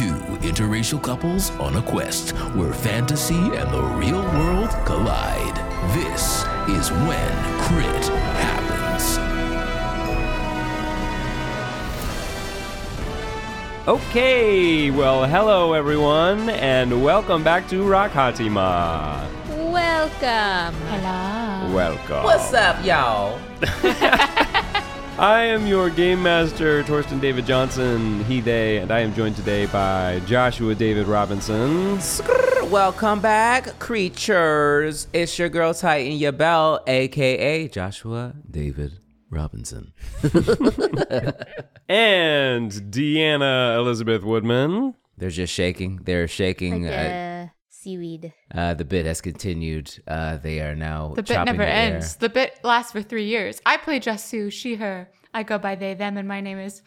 Two interracial couples on a quest where fantasy and the real world collide. This is when Crit happens. Okay, well, hello everyone, and welcome back to Rock Hatima. Welcome. Hello. Welcome. What's up, y'all? I am your game master, Torsten David Johnson, he, they, and I am joined today by Joshua David Robinson. Welcome back, creatures. It's your girl Titan your bell, aka Joshua David Robinson. And Deanna Elizabeth Woodman. They're just shaking. They're shaking. Like uh, seaweed. uh, the bit has continued. Uh, they are now The bit never the air. ends. The bit lasts for three years. I play Jasoo, she, her. I go by they, them, and my name is.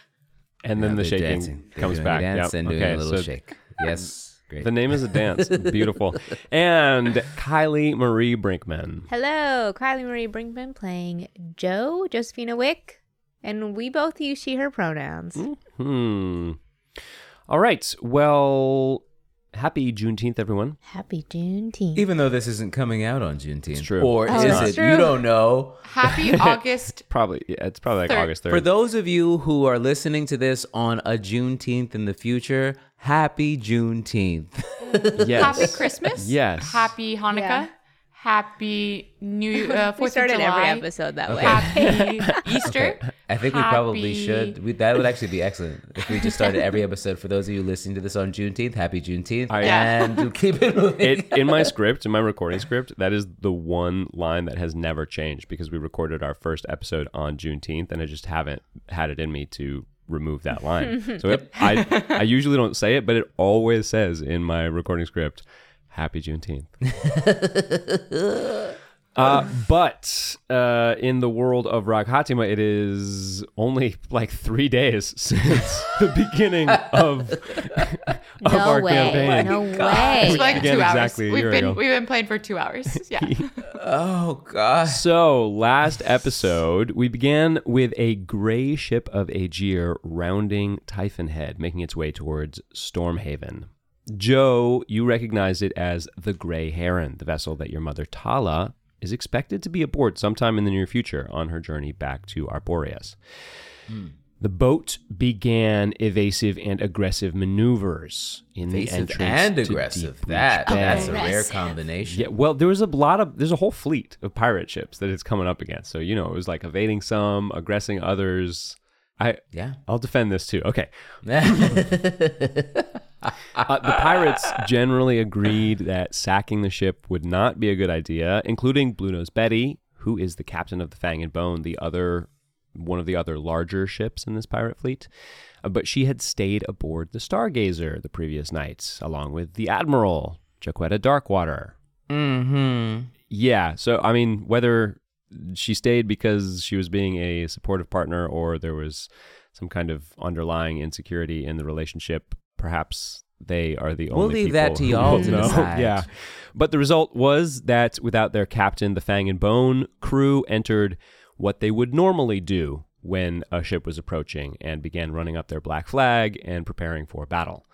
And then Now the shaking dancing. Comes back. Dance Yep. and doing okay, a little so shake. Yes, great. the name is a dance. Beautiful. And Kylie Marie Brinkman. Hello, Kylie Marie Brinkman playing Jo, Josephina Wick, and we both use she, her pronouns. Hmm. All right. Well, happy Juneteenth, everyone. Happy Juneteenth. Even though this isn't coming out on Juneteenth, It's true. or Oh, is it? true. You don't know. Happy August. Probably. Yeah, it's probably like Third. August 3rd. For those of you who are listening to this on a Juneteenth in the future, happy Juneteenth. yes. Happy Christmas. Yes. Happy Hanukkah. Yeah. Happy New uh, Fourth we started of July. every episode that way. Happy Easter. I think we probably should. We, that would actually be excellent if we just started every episode. For those of you listening to this on Juneteenth, happy Juneteenth, I- and to keep it moving. it, in my script, in my recording script, that is the one line that has never changed because we recorded our first episode on Juneteenth, and I just haven't had it in me to remove that line. so it, I, I usually don't say it, but it always says in my recording script, "Happy Juneteenth." Uh, but uh, in the world of Rock Hatima, it is only like three days since the beginning of, of no our way. campaign. No It's way. like Began two hours. exactly a We've been ago. we've been playing for two hours. Yeah. oh gosh. So, last episode, we began with a gray ship of Aegir rounding Typhon Head, making its way towards Stormhaven. Jo, you recognize it as the Grey Heron, the vessel that your mother Tala is expected to be aboard sometime in the near future on her journey back to Arboreus. Hmm. The boat began evasive and aggressive maneuvers in the entrance and aggressive. That Bay. that's a rare combination. Yeah, well, there was a lot of there's a whole fleet of pirate ships that it's coming up against. So you know, it was like evading some, aggressing others. I Yeah. I'll defend this too. Okay, uh, the pirates generally agreed that sacking the ship would not be a good idea, including Blue Nose Betty, who is the captain of the Fang and Bone, the other one of the other larger ships in this pirate fleet. Uh, but she had stayed aboard the Stargazer the previous night, along with the Admiral, Jaquetta Darkwater. mm-hmm. Yeah. So, I mean, whether she stayed because she was being a supportive partner or there was some kind of underlying insecurity in the relationship, perhaps they are the only. We'll leave that to y'all to know. decide. Yeah. But the result was that without their captain, the Fang and Bone crew entered what they would normally do when a ship was approaching and began running up their black flag and preparing for battle.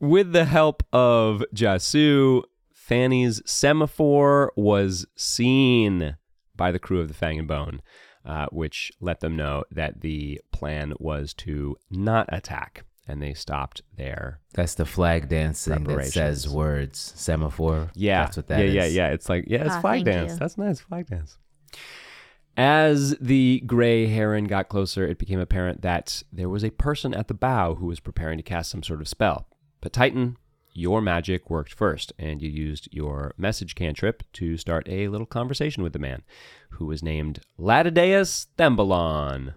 With the help of Jasoo, Fanny's semaphore was seen by the crew of the Fang and Bone, uh, which let them know that the plan was to not attack, and they stopped there. That's the flag dancing that says words. Semaphore. Yeah, That's what that yeah, is. yeah, yeah. It's like yeah, it's Ah, flag dance. you. That's nice, flag dance. As the gray heron got closer, it became apparent that there was a person at the bow who was preparing to cast some sort of spell. But Titan, your magic worked first, and you used your message cantrip to start a little conversation with the man, who was named Latideus Thembalon.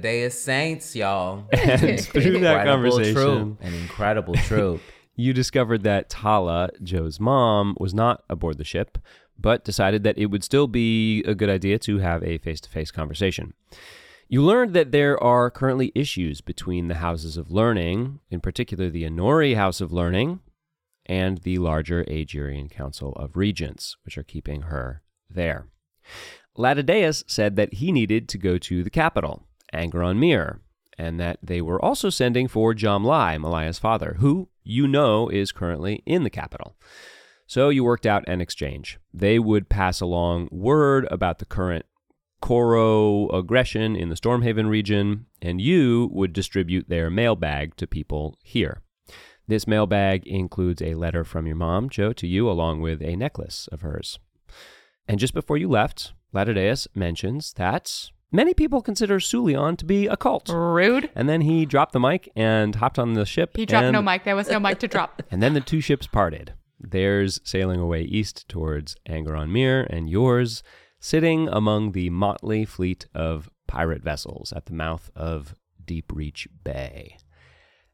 Day Saints, y'all. And through that conversation, troop. An incredible troop. you discovered that Tala, Jo's mom, was not aboard the ship, but decided that it would still be a good idea to have a face to face conversation. You learned that there are currently issues between the houses of learning, in particular the Honori House of Learning and the larger Aegirian Council of Regents, which are keeping her there. Latideus said that he needed to go to the capital, Angeron Mir, and that they were also sending for Jamlai, Malaia's father, who you know is currently in the capital. So you worked out an exchange. They would pass along word about the current Koro aggression in the Stormhaven region, and you would distribute their mailbag to people here. This mailbag includes a letter from your mom, Jo, to you, along with a necklace of hers. And just before you left, Latideus mentions that many people consider Sulion to be a cult. Rude. And then he dropped the mic and hopped on the ship. He dropped and, no mic. There was no mic to drop. And then the two ships parted. Theirs sailing away east towards Angeron Mir, and yours sitting among the motley fleet of pirate vessels at the mouth of Deep Reach Bay.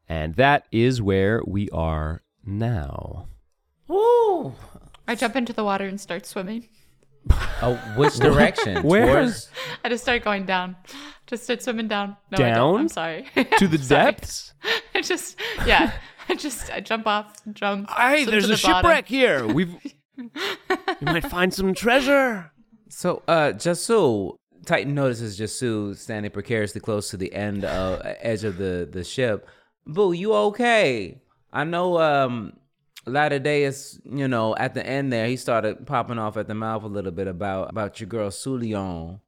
And that is where we are now. Ooh. I jump into the water and start swimming. Oh, which direction? Where? Towards- I just start going down. Just start swimming down. No, Down? I'm sorry. To the Sorry. depths? I just, yeah. I just, I jump off, jump. Hey, there's to a bottom. shipwreck here. We've you might find some treasure. So, uh, Jasoo, Titan notices Jasoo standing precariously close to the end of edge of the the ship. Boo, you okay? I know. Um, Latideus you know at the end there he started popping off at the mouth a little bit about about your girl Sulion.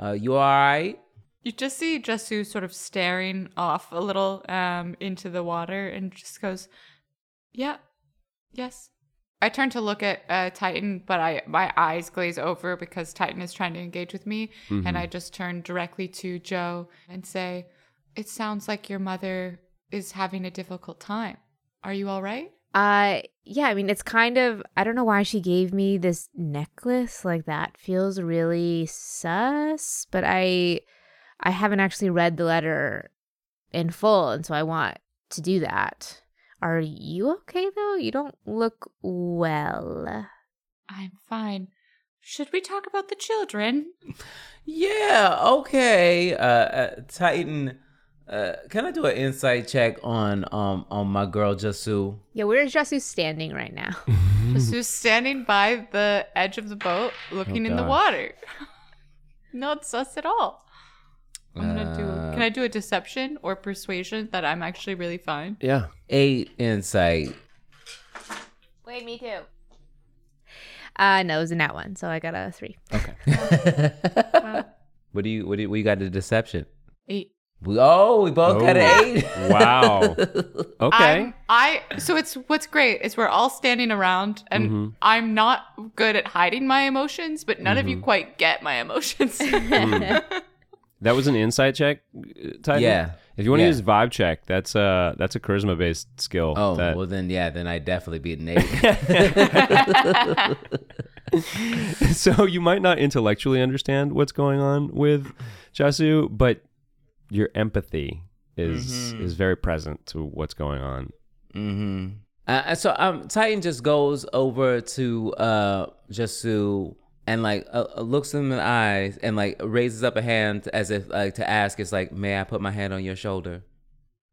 Uh, you all right? You just see Jasoo sort of staring off a little um, into the water and just goes, Yeah, yes. I turn to look at uh, Titan, but I my eyes glaze over because Titan is trying to engage with me. And I just turn directly to Jo and say, It sounds like your mother is having a difficult time. Are you all right? Uh yeah, I mean it's kind of I don't know why she gave me this necklace like that feels really sus, but I I haven't actually read the letter in full and so I want to do that. Are you okay though? You don't look well. I'm fine. Should we talk about the children? Yeah. Okay. Uh, uh Titan. Uh, can I do an insight check on um on my girl Jasoo? Yeah, where's Jasoo standing right now? Jasoo's standing by the edge of the boat looking in the gosh. water. Not sus at all. I'm gonna do. Uh, Can I do a deception or persuasion that I'm actually really fine? Yeah. Eight insight. Wait, me too. Uh no, it was a nat one, so I got a three. Okay. What do you what do you, what you got the deception? Eight. We, oh, we both got an Oh. eight. Wow. Okay. I'm, I. So it's what's great is we're all standing around, and Mm-hmm. I'm not good at hiding my emotions, but none of you quite get my emotions. That was an insight check, uh, Titan? Yeah. If you want to Yeah. use vibe check, that's uh that's a charisma based skill. Oh, that- well then yeah, then I definitely beat an eight. so you might not intellectually understand what's going on with Jasoo, but your empathy is is very present to what's going on. mm-hmm. Uh, so um, Titan just goes over to uh Jasoo and like uh, uh, looks him in the eyes and like raises up a hand as if like to ask. It's like, may I put my hand on your shoulder?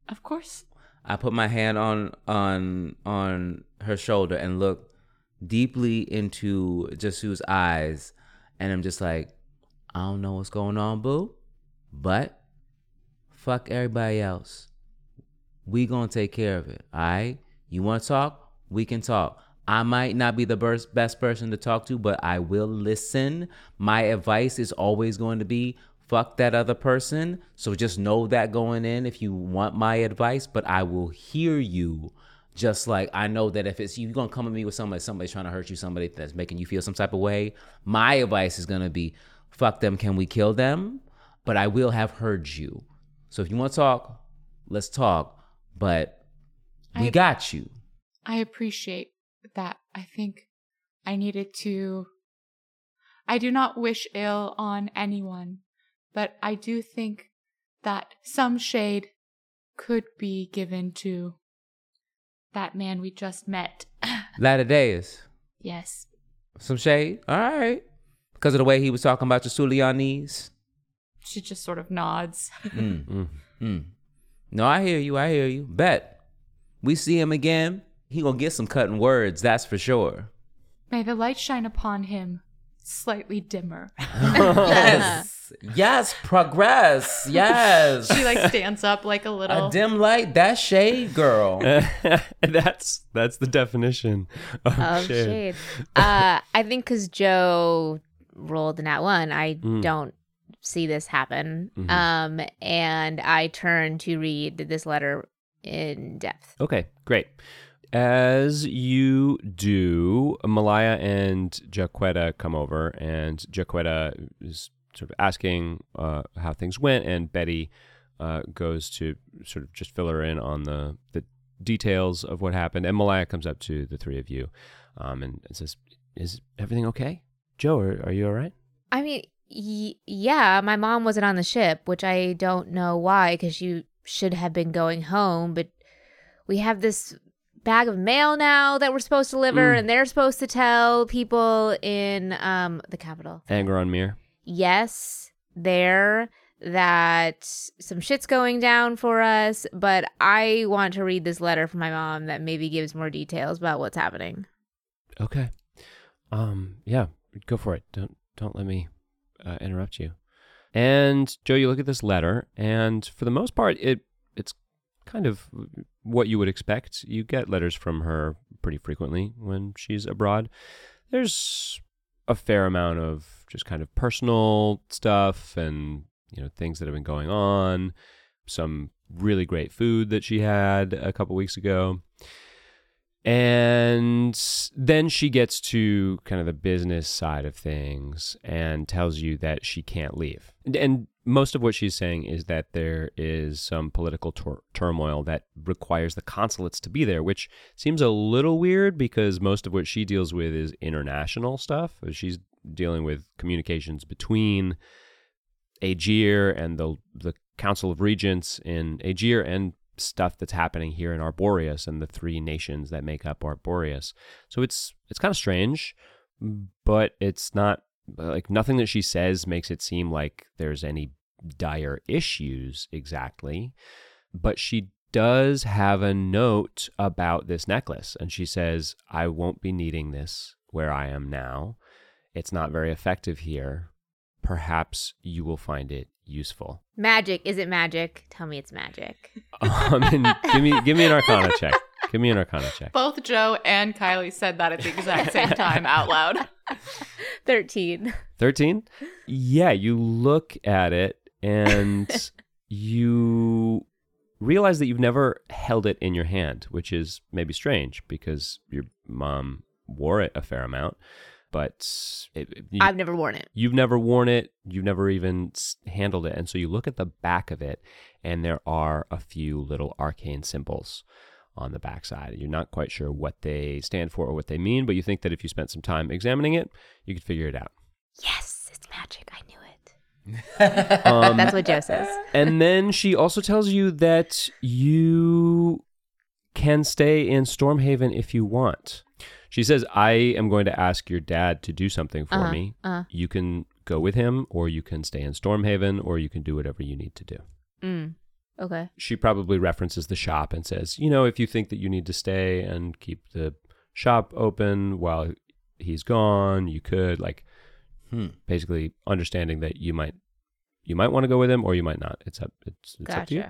of course. I put my hand on on on her shoulder and look deeply into Jasoo's eyes, and I'm just like, I don't know what's going on, boo, but fuck everybody else. We gonna take care of it. All right. You want to talk? We can talk. I might not be the best person to talk to, but I will listen. My advice is always going to be fuck that other person. So just know that going in if you want my advice, but I will hear you. Just like I know that if it's you gonna come at me with somebody, somebody's trying to hurt you, somebody that's making you feel some type of way, my advice is gonna be fuck them, can we kill them? But I will have heard you. So if you want to talk, let's talk. But we I- got you. I appreciate that. I think I needed to. I do not wish ill on anyone, but I do think that some shade could be given to that man we just met. Latideus. yes. Some shade. All right. Because of the way he was talking about your Sulianese. She just sort of nods. Mm. Mm. No, I hear you. I hear you. Bet. We see him again. He gonna get some cutting words, that's for sure. May the light shine upon him slightly dimmer. Yes. yes. Progress. Yes. she like stands up like a little. a dim light. That shade, girl. that's that's the definition of, of shade. shade. Uh, I think because Jo rolled in that one, I Mm. don't see this happen. Mhm. Um, and I turn to read this letter in depth. Okay, great. As you do, Malaia and Jaquetta come over, and Jaquetta is sort of asking uh, how things went, and Betty uh, goes to sort of just fill her in on the, the details of what happened. And Malaia comes up to the three of you um, and, says, Is everything okay? Jo, are, are you all right? I mean, yeah, my mom wasn't on the ship, which I don't know why, because you should have been going home. But we have this bag of mail now that we're supposed to deliver, Mm. and they're supposed to tell people in um the capital. Angeron Mir. Yes, there that some shit's going down for us, but I want to read this letter from my mom that maybe gives more details about what's happening. Okay. Um. Yeah. Go for it. Don't don't let me uh, interrupt you. And Jo, you look at this letter, and for the most part, it it's kind of what you would expect. You get letters from her pretty frequently when she's abroad. There's a fair amount of just kind of personal stuff and you know things that have been going on. Some really great food that she had a couple weeks ago. And then she gets to kind of the business side of things and tells you that she can't leave. And, and most of what she's saying is that there is some political tur- turmoil that requires the consulates to be there, which seems a little weird because most of what she deals with is international stuff. She's dealing with communications between Aegir and the the Council of Regents in Aegir and stuff that's happening here in Arboreus and the three nations that make up Arboreus. So it's it's kind of strange, but it's not like nothing that she says makes it seem like there's any dire issues exactly. But she does have a note about this necklace and she says, "I won't be needing this where I am now. It's not very effective here. Perhaps you will find it useful." Magic. Is it magic? Tell me it's magic. Um, give me give me an Arcana check. Give me an Arcana check. Both Jo and Kylie said that at the exact same time out loud. 13. Thirteen. Yeah, you look at it and you realize that you've never held it in your hand, which is maybe strange because your mom wore it a fair amount, but it, it- you, I've never worn it. You've never worn it. You've never even handled it. And so you look at the back of it, and there are a few little arcane symbols on the backside. You're not quite sure what they stand for or what they mean, but you think that if you spent some time examining it, you could figure it out. Yes, it's magic. I knew it. Um, That's what Jo says. and then she also tells you that you can stay in Stormhaven if you want. She says, I am going to ask your dad to do something for Uh-huh, me. uh-huh. You can go with him, or you can stay in Stormhaven, or you can do whatever you need to do. Mm. Okay. She probably references the shop and says, you know, if you think that you need to stay and keep the shop open while he's gone, you could like Hmm. basically understanding that you might you might want to go with him or you might not. It's up it's, it's up to you.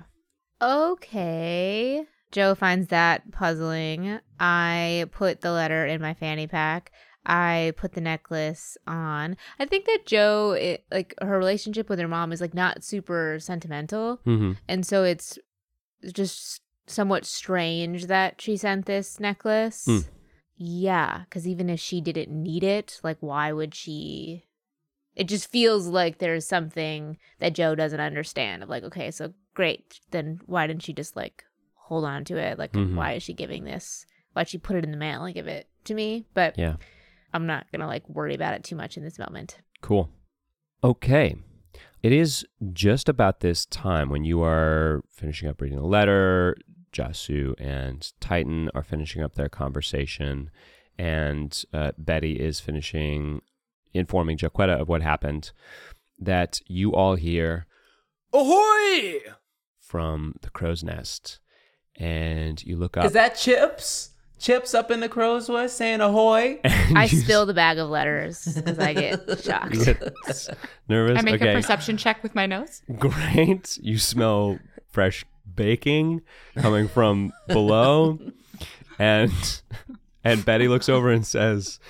Okay. Jo finds that puzzling. I put the letter in my fanny pack. I put the necklace on. I think that Jo, it, like her relationship with her mom, is like not super sentimental, hmm and so it's just somewhat strange that she sent this necklace. Hmm. Yeah, because even if she didn't need it, like why would she? It just feels like there's something that Jo doesn't understand. Of like, okay, so great, then why didn't she just like hold on to it? Like, Mhm. why is she giving this? Why'd she put it in the mail and give it to me? But Yeah. I'm not gonna like worry about it too much in this moment. Cool. Okay. It is just about this time when you are finishing up reading the letter. Jasoo and Titan are finishing up their conversation, and uh, Betty is finishing informing Jaquetta of what happened. That you all hear "Ahoy!" from the crow's nest, and you look up. Is that chips? Chips up in the crow's voice saying ahoy. I spill the bag of letters because I get shocked. Nervous? I make okay. a perception check with my nose. Great. You smell fresh baking coming from below. And and Betty looks over and says,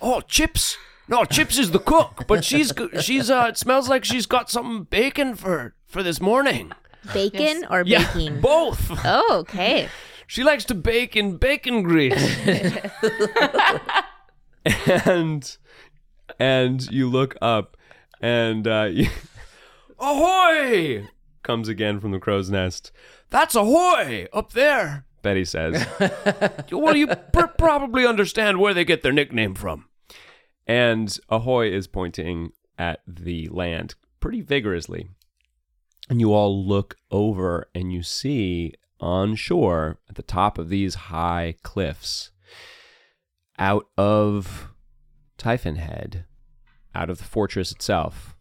"Oh, Chips. No, Chips is the cook, but she's go- she's uh it smells like she's got something baking for for this morning. Bacon or Yeah, baking? both. Oh, okay. She likes to bake in bacon grease." and and you look up and uh you, ahoy comes again from the crow's nest that's ahoy up there betty says well you pr- probably understand where they get their nickname from and ahoy is pointing at the land pretty vigorously and you all look over and you see on shore at the top of these high cliffs out of Typhon Head, out of the fortress itself,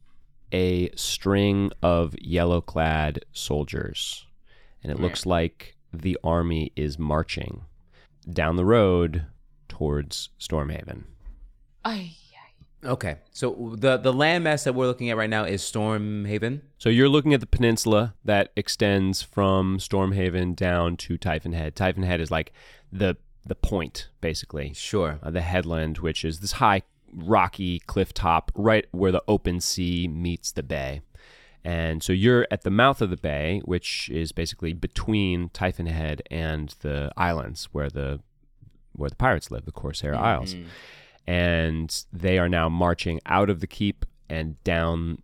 a string of yellow clad soldiers. And it hmm. looks like the army is marching down the road towards Stormhaven. Ay, Okay, so the the landmass that we're looking at right now is Stormhaven. So you're looking at the peninsula that extends from Stormhaven down to Typhon Head. Typhon Head is like the the point, basically. Sure. uh, the headland, which is this high, rocky cliff top right where the open sea meets the bay. And so you're at the mouth of the bay, which is basically between Typhon Head and the islands where the where the pirates live, the Corsair Isles. And they are now marching out of the keep and down,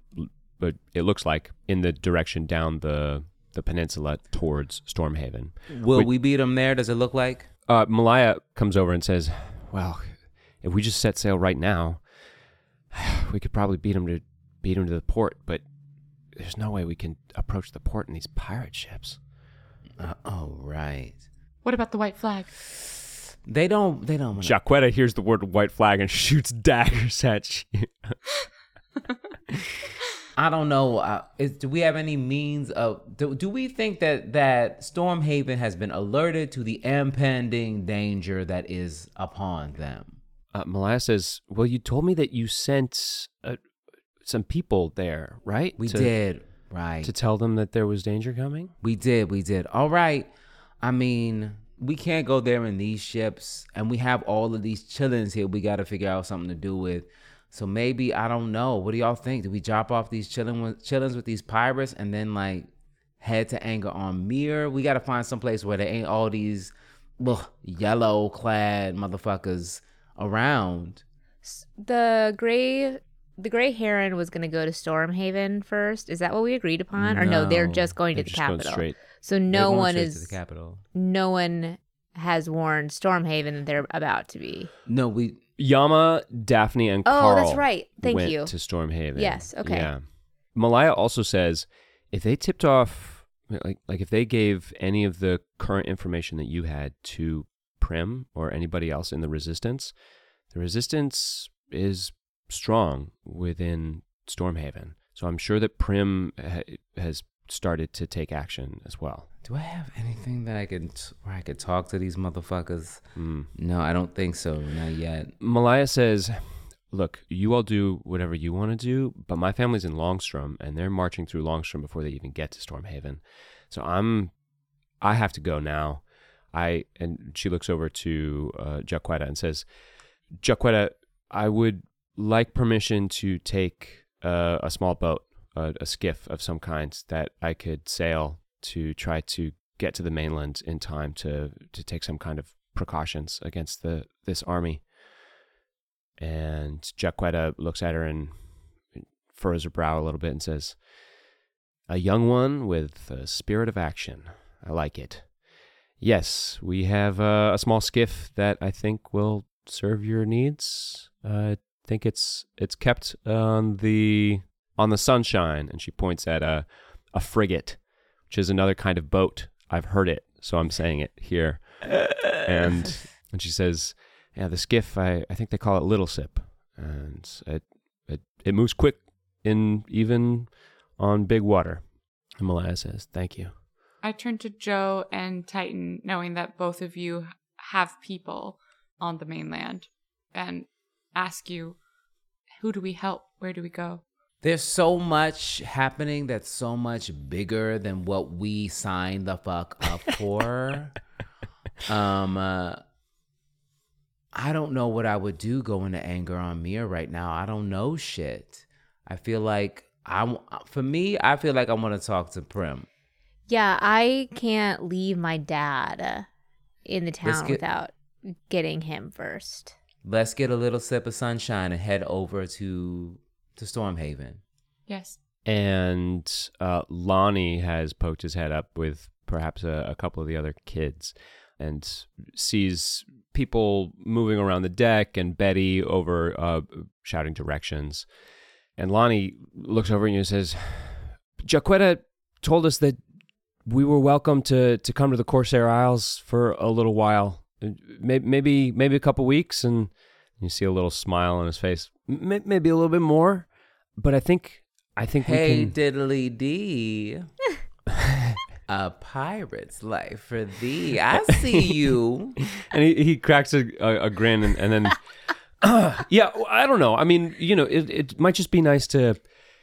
but it looks like in the direction down the the peninsula towards Stormhaven. Will Wait- we beat them there? Does it look like? Uh, Malaia comes over and says, "Well, if we just set sail right now, we could probably beat them to beat him to the port. But there's no way we can approach the port in these pirate ships." Uh, oh, right. What about the white flag? They don't. They don't. wanna- Jaquetta hears the word white flag and shoots daggers at you. I don't know. Uh, is, do we have any means of? Do, do we think that that Stormhaven has been alerted to the impending danger that is upon them? Uh, Malaia says, "Well, you told me that you sent uh, some people there, right? We To- did. Right. to tell them that there was danger coming." We did, we did. All right. I mean, we can't go there in these ships, and we have all of these chillins here. We got to figure out something to do with. So maybe I don't know. What do y'all think? Do we drop off these chillin with, chillins with these pirates and then like head to Angeron Mir? We got to find some place where there ain't all these ugh, yellow clad motherfuckers around. The gray the gray heron was going to go to Stormhaven first. Is that what we agreed upon? Or no, they're just going They're to the just capital. straight. So no one is to the capital. no one has warned Stormhaven that they're about to be. No, we Yama, Daphne, and Oh, Carl. that's right. Thank went you. To Stormhaven. Yes, okay. Yeah. Malaia also says if they tipped off, like, like if they gave any of the current information that you had to Prim or anybody else in the Resistance, the Resistance is strong within Stormhaven. So I'm sure that Prim ha- has started to take action as well. do I have anything that I can t- where I could talk to these motherfuckers? Hmm. No, I don't think so. Not yet. Malaia says, Look, you all do whatever you want to do, but my family's in Longstrom and they're marching through Longstrom before they even get to Stormhaven. So I'm, I have to go now. I, and she looks over to uh, and says, Jaquetta, I would like permission to take uh, a small boat, a, a skiff of some kind that I could sail to try to get to the mainland in time to, to take some kind of precautions against the this army. And Jaquetta looks at her and furrows her brow a little bit and says, A young one with a spirit of action. I like it. Yes, we have a small skiff that I think will serve your needs. Uh, I think it's it's kept on the on the sunshine, and she points at a a frigate, which is another kind of boat. I've heard it, so I'm saying it here. and and she says, "Yeah, the skiff. I, I think they call it Little Sip, and it it it moves quick in even on big water." And Malaia says, "Thank you." I turn to Jo and Titan, knowing that both of you have people on the mainland and ask you, who do we help? Where do we go? There's so much happening that's so much bigger than what we signed the fuck up for. um, uh, I don't know what I would do going to Angeron Mir right now. I don't know shit. I feel like I, for me, I feel like I want to talk to Prim. Yeah, I can't leave my dad in the town get- without getting him first. Let's get a little sip of sunshine and head over to to Stormhaven. Yes. and uh, Lonnie has poked his head up with perhaps a, a couple of the other kids and sees people moving around the deck and Betty over uh, shouting directions. And Lonnie looks over at you and says, Jaquetta told us that we were welcome to, to come to the Corsair Isles for a little while. Maybe, maybe, maybe a couple weeks. And you see a little smile on his face. M- maybe a little bit more. But I think I think Hey, we can. diddly dee. a pirate's life for thee. I see you. and he, he cracks a, a, a grin and, and then yeah i don't know i mean you know it, it might just be nice to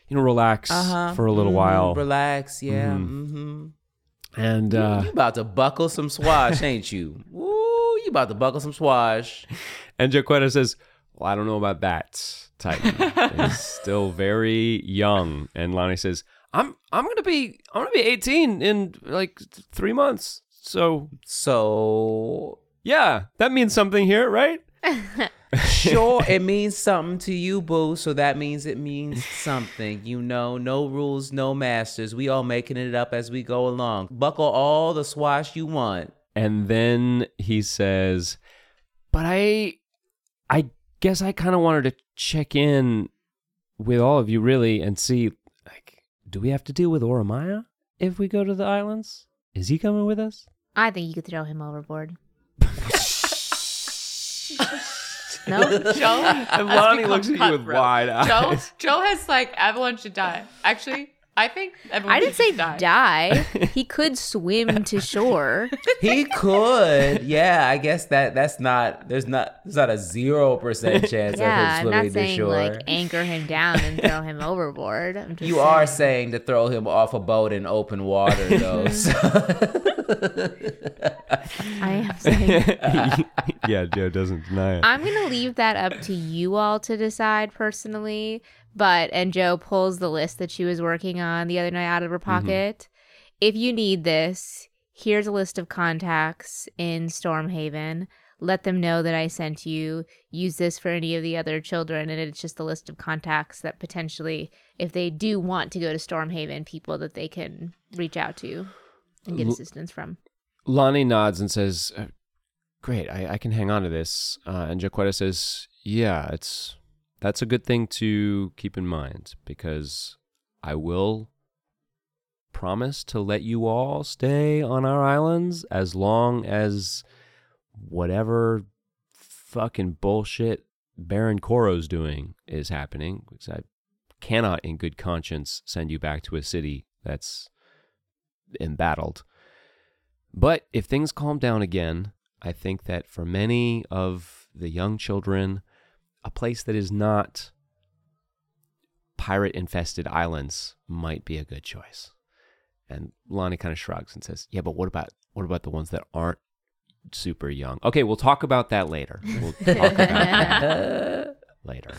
you know relax Uh-huh. for a little Mhm. while Relax, yeah. Mhm. Mm-hmm. and You- uh you about to buckle some swash, ain't you? Woo, you about to buckle some swash. and jaquetta says well i don't know about that titan he's still very young and lonnie says i'm i'm gonna be i'm gonna be 18 in like three months so So yeah that means something here right sure it means something to you, boo. So that means it means something. You know, no rules, no masters. We all making it up as we go along. Buckle all the swash you want. And then he says, "But I I guess I kind of wanted to check in with all of you really and see like do we have to deal with Oramaya if we go to the islands? Is he coming with us?" I think you could throw him overboard. no? Jo And Lonnie looks at you with cutthroat. wide eyes. Jo, Jo has like everyone should die. Actually, I think everyone. I didn't say die. die. He could swim to shore. He could, yeah. I guess that that's not. There's not. There's not a zero percent chance yeah, of I'm him not swimming to saying shore. like anchor him down and throw him overboard. I'm just you are saying. saying to throw him off a boat in open water, though. so- I am saying. yeah, Jo doesn't deny it. I'm gonna leave that up to you all to decide personally. But and Jo pulls the list that she was working on the other night out of her pocket. If you need this, here's a list of contacts in Stormhaven. Let them know that I sent you. Use this for any of the other children, and it's just a list of contacts that potentially, if they do want to go to Stormhaven, people that they can reach out to and get L- assistance from. Lonnie nods and says, uh, "Great, I, I can hang on to this." Uh, and Jaquetta says, "Yeah, it's that's a good thing to keep in mind because I will promise to let you all stay on our islands as long as whatever fucking bullshit Baron Koro's doing is happening. Because I cannot, in good conscience, send you back to a city that's embattled." But if things calm down again, I think that for many of the young children, a place that is not pirate infested islands might be a good choice. And Lonnie kind of shrugs and says, "Yeah, but what about what about the ones that aren't super young?" Okay, we'll talk about that later. We'll talk about that later.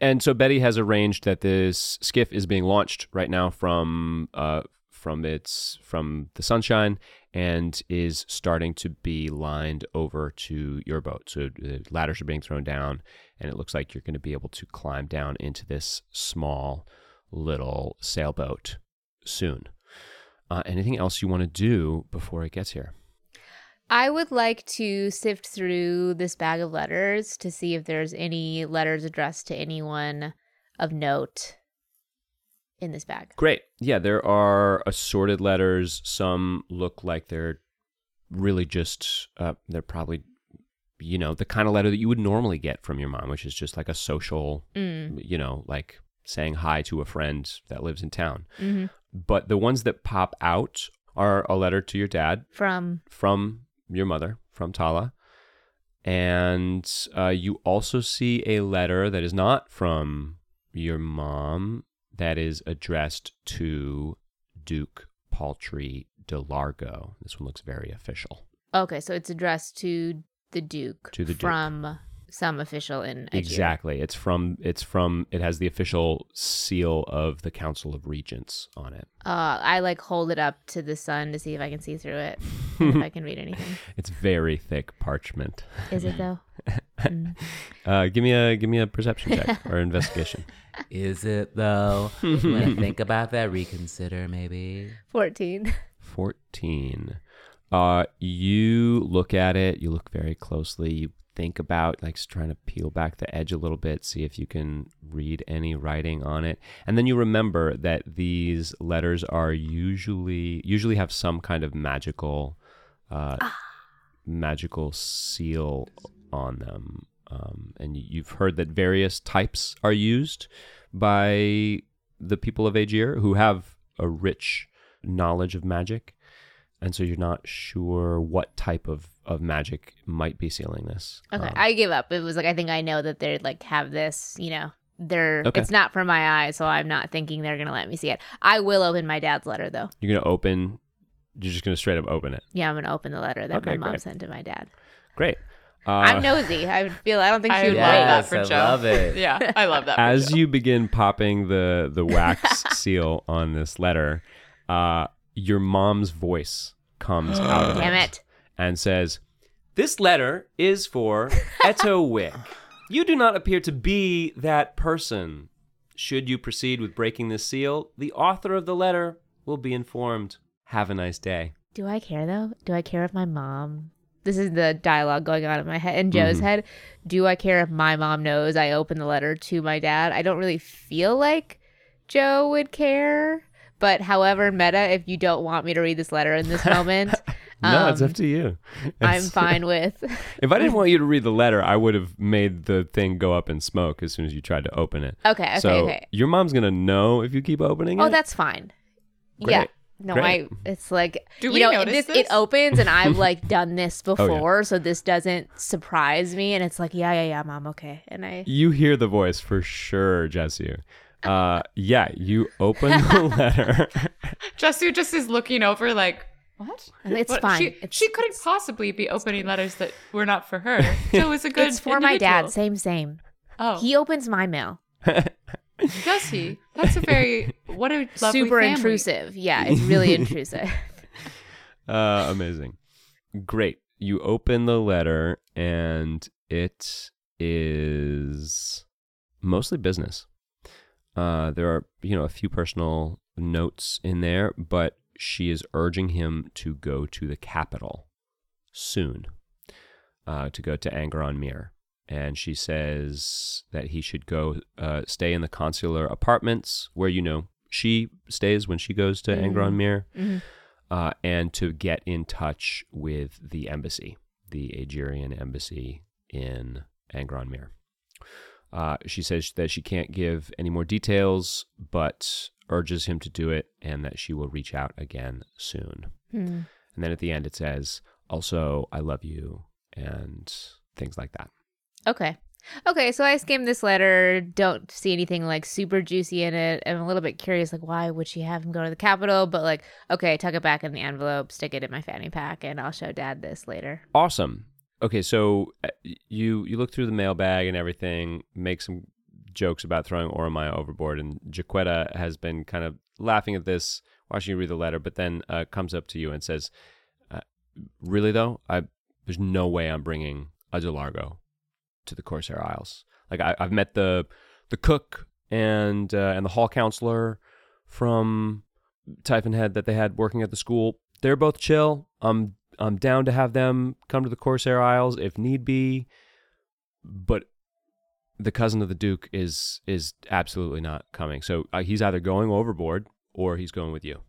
And so Betty has arranged that this skiff is being launched right now from uh, from its from the sunshine and is starting to be lined over to your boat. So the ladders are being thrown down, and it looks like you're going to be able to climb down into this small little sailboat soon. Uh, anything else you want to do before it gets here? I would like to sift through this bag of letters to see if there's any letters addressed to anyone of note in this bag. Great. Yeah, there are assorted letters. Some look like they're really just, uh, they're probably, you know, the kind of letter that you would normally get from your mom, which is just like a social, Mm. you know, like saying hi to a friend that lives in town. hmm But the ones that pop out are a letter to your dad From from your mother, from Tala. And uh, you also see a letter that is not from your mom, that is addressed to Duke Paltry de Largo. This one looks very official. Okay, so it's addressed to the Duke. To the Duke. from some official in Aegir. Exactly. It's from it's from it has the official seal of the Council of Regents on it. Uh, I like hold it up to the sun to see if I can see through it, if I can read anything. It's very thick parchment. Is it though? Mm. Uh, give me a give me a perception check or investigation. Is it though? you want to think about that? Reconsider maybe. Fourteen. 14. Uh, you look at it, you look very closely, you think about like trying to peel back the edge a little bit, see if you can read any writing on it. And then you remember that these letters are usually usually have some kind of magical uh, magical seal on them. Um, and you- you've heard that various types are used by the people of Aegir who have a rich knowledge of magic. And so you're not sure what type of, of magic might be sealing this. Okay, Um, I give up. It was like I think I know that they're like have this. You know, they're. Okay. It's not for my eyes, so I'm not thinking they're gonna let me see it. I will open my dad's letter though. you're going to open, you're just going to straight up open it. Yeah, I'm gonna open the letter that Okay, my mom great. sent to my dad. Great. Uh, I'm nosy. I would feel. I don't think she I would love wait. that Yes, for I Jo. love it. Yeah, I love that. for as Jo. you begin popping the the wax seal on this letter, uh, your mom's voice comes out of Damn it. and says, "This letter is for Eto Wick. You do not appear to be that person. Should you proceed with breaking this seal, the author of the letter will be informed. Have a nice day." Do I care though? Do I care if my mom? This is the dialogue going on in my head, in Jo's Mhm. head. Do I care if my mom knows I opened the letter to my dad? I don't really feel like Jo would care. But however, meta, if you don't want me to read this letter in this moment, No, it's um, up to you. I'm fine with. If I didn't want you to read the letter, I would have made the thing go up in smoke as soon as you tried to open it. Okay, okay, so okay. your mom's gonna know if you keep opening it. Oh, that's fine. Great. Yeah. No, Great. I. It's like Do you we know, this, this? It opens, and I've like done this Oh, yeah. before, so this doesn't surprise me. And it's like, yeah, yeah, yeah, mom, okay. And I, you hear the voice for sure, Jesse. Uh, yeah, you open the letter. Jasoo just is looking over like, what? It's What? fine. She, It's- she couldn't possibly be opening letters that were not for her. So it was a good. it's for my dad. Same, same. Oh, He opens my mail. Does he? That's a very what a lovely Super family. intrusive. Yeah, it's really intrusive. uh, amazing. Great. You open the letter, and it is mostly business. Uh, there are, you know, a few personal notes in there, but she is urging him to go to the capital soon, uh, to go to Angaron Mir. And she says that he should go uh, stay in the consular apartments where, you know, she stays when she goes to Mhm. Angaron Mir Mhm. uh, and to get in touch with the embassy, the Aegirian embassy in Angron Mir. Uh, she says that she can't give any more details, but urges him to do it and that she will reach out again soon. Hmm. And then at the end, it says, also, I love you, and things like that. Okay. Okay, so I skimmed this letter, don't see anything like super juicy in it. I'm a little bit curious, like, why would she have him go to the Capitol? But, like, okay, tuck it back in the envelope, stick it in my fanny pack, and I'll show dad this later. Awesome. Okay, so uh, you you look through the mailbag and everything, make some jokes about throwing Oromaya overboard, and Jaquetta has been kind of laughing at this, watching you read the letter, but then uh, comes up to you and says, uh, "Really though, I there's no way I'm bringing a Delargo to the Corsair Isles. Like I, I've met the the cook and uh, and the hall counselor from Typhon Head that they had working at the school. They're both chill. I'm I'm down to have them come to the Corsair Isles if need be, but the cousin of the Duke is is absolutely not coming. So uh, he's either going overboard or he's going with you.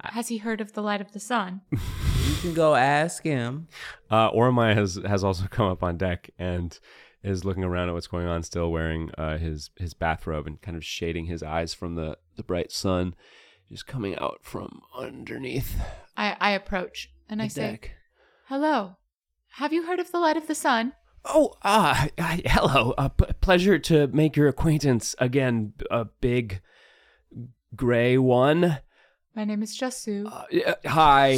Has he heard of the light of the sun? You can go ask him. Uh, Oromai has has also come up on deck and is looking around at what's going on, still wearing uh, his his bathrobe and kind of shading his eyes from the the bright sun, just coming out from underneath I, I approach and the I say, deck. "Hello, Have you heard of the light of the sun? Oh, ah, hi- hello. Uh, p- pleasure to make your acquaintance again, a big gray one. My name is Jasoo. Uh, yeah, hi,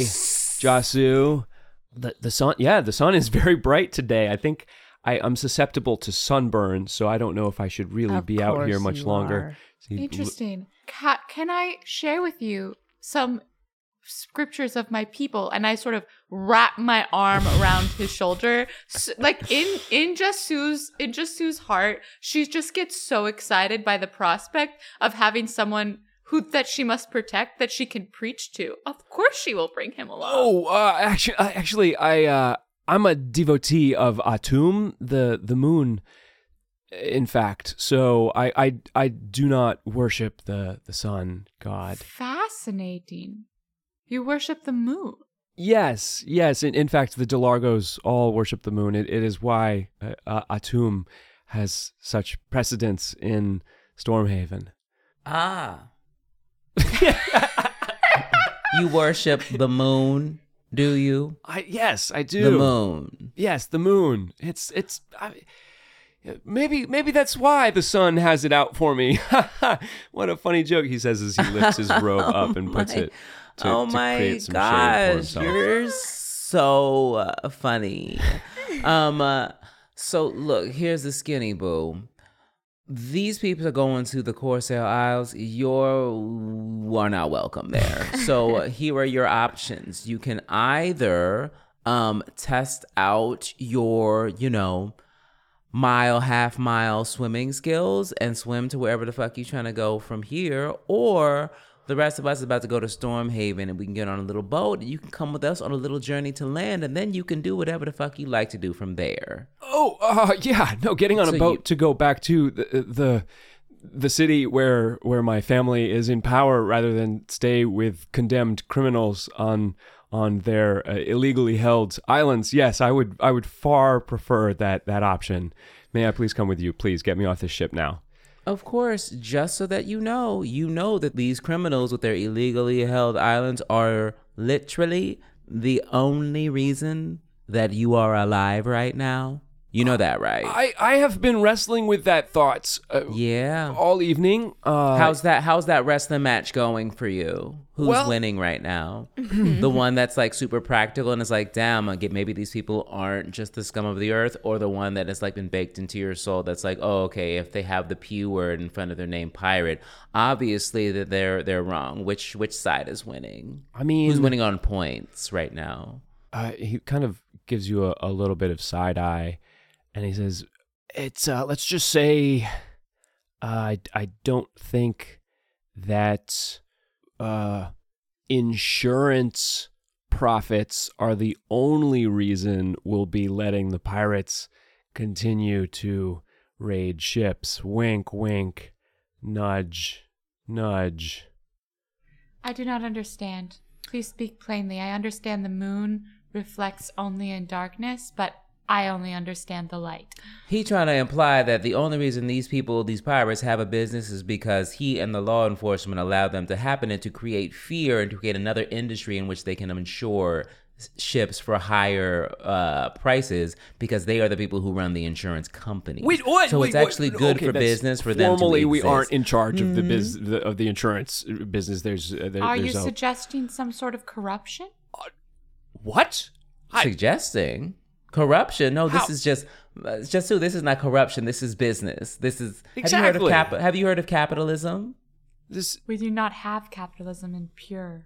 Jasoo. The the sun, yeah, the sun is very bright today. I think I, I'm susceptible to sunburn, so I don't know if I should really Of be out here much longer. are. See, l- Interesting. Ca can I share with you some scriptures of my people? And I sort of wrap my arm around his shoulder, S like in in Jasoo's in Jasoo's heart, she just gets so excited by the prospect of having someone who that she must protect that she can preach to. Of course, she will bring him along. Oh, uh, actually, uh, actually, I uh, I'm a devotee of Atum, the the moon. In fact, so I I I do not worship the the sun god. Fascinating. You worship the moon. Yes, yes. In, in fact, the Delargos all worship the moon. It, it is why uh, uh, Atum has such precedence in Stormhaven. Ah. you worship the moon, do you? I yes, I do. The moon. Yes, the moon. It's it's. I, maybe maybe that's why the sun has it out for me. what a funny joke he says as he lifts his robe up and puts my- it. To, oh to my create some shade for gosh, you're so uh, funny. um, uh, so look, here's the skinny boo. These people are going to the Corsair Isles. You're are not welcome there. so uh, here are your options. You can either um test out your, you know, mile, half mile swimming skills and swim to wherever the fuck you're trying to go from here, or the rest of us is about to go to Stormhaven and we can get on a little boat and you can come with us on a little journey to land and then you can do whatever the fuck you like to do from there. Oh, uh, yeah. No, getting on So a boat you- to go back to the, the the city where where my family is in power, rather than stay with condemned criminals on on their uh, illegally held islands. Yes, I would I would far prefer that that option. May I please come with you? Please get me off this ship now. Of course, just so that you know, you know that these criminals with their illegally held islands are literally the only reason that you are alive right now. You know that, right? I I have been wrestling with that thought uh, yeah. all evening. Uh, How's that? How's that wrestling match going for you? Who's Well- winning right now? the one that's like super practical and is like, damn, I get maybe these people aren't just the scum of the earth, or the one that has like been baked into your soul. That's like, oh, okay, if they have the p word in front of their name, pirate, obviously that they're they're wrong. Which which side is winning? I mean, Who's winning on points right now? uh, he kind of gives you a, a little bit of side eye, and he says, "It's uh, let's just say, uh, I I don't think that uh, insurance profits are the only reason we'll be letting the pirates continue to raid ships. Wink, wink, nudge, nudge." I do not understand. Please speak plainly. I understand the moon reflects only in darkness, but I only understand the light. He trying to imply that the only reason these people, these pirates, have a business is because he and the law enforcement allowed them to happen and to create fear and to create another industry in which they can insure ships for higher uh, prices because they are the people who run the insurance company. Wait, what? So Wait, it's what? actually good Okay, for business for them Normally, we. Mm-hmm. aren't in charge of the biz the, of the insurance business. There's uh, there, Are you a, suggesting some sort of corruption? what? I, suggesting corruption. No, this How? is just uh, just so this is not corruption. This is business. This is have you heard of Exactly. cap- Have you heard of capitalism? this We do not have capitalism in pure.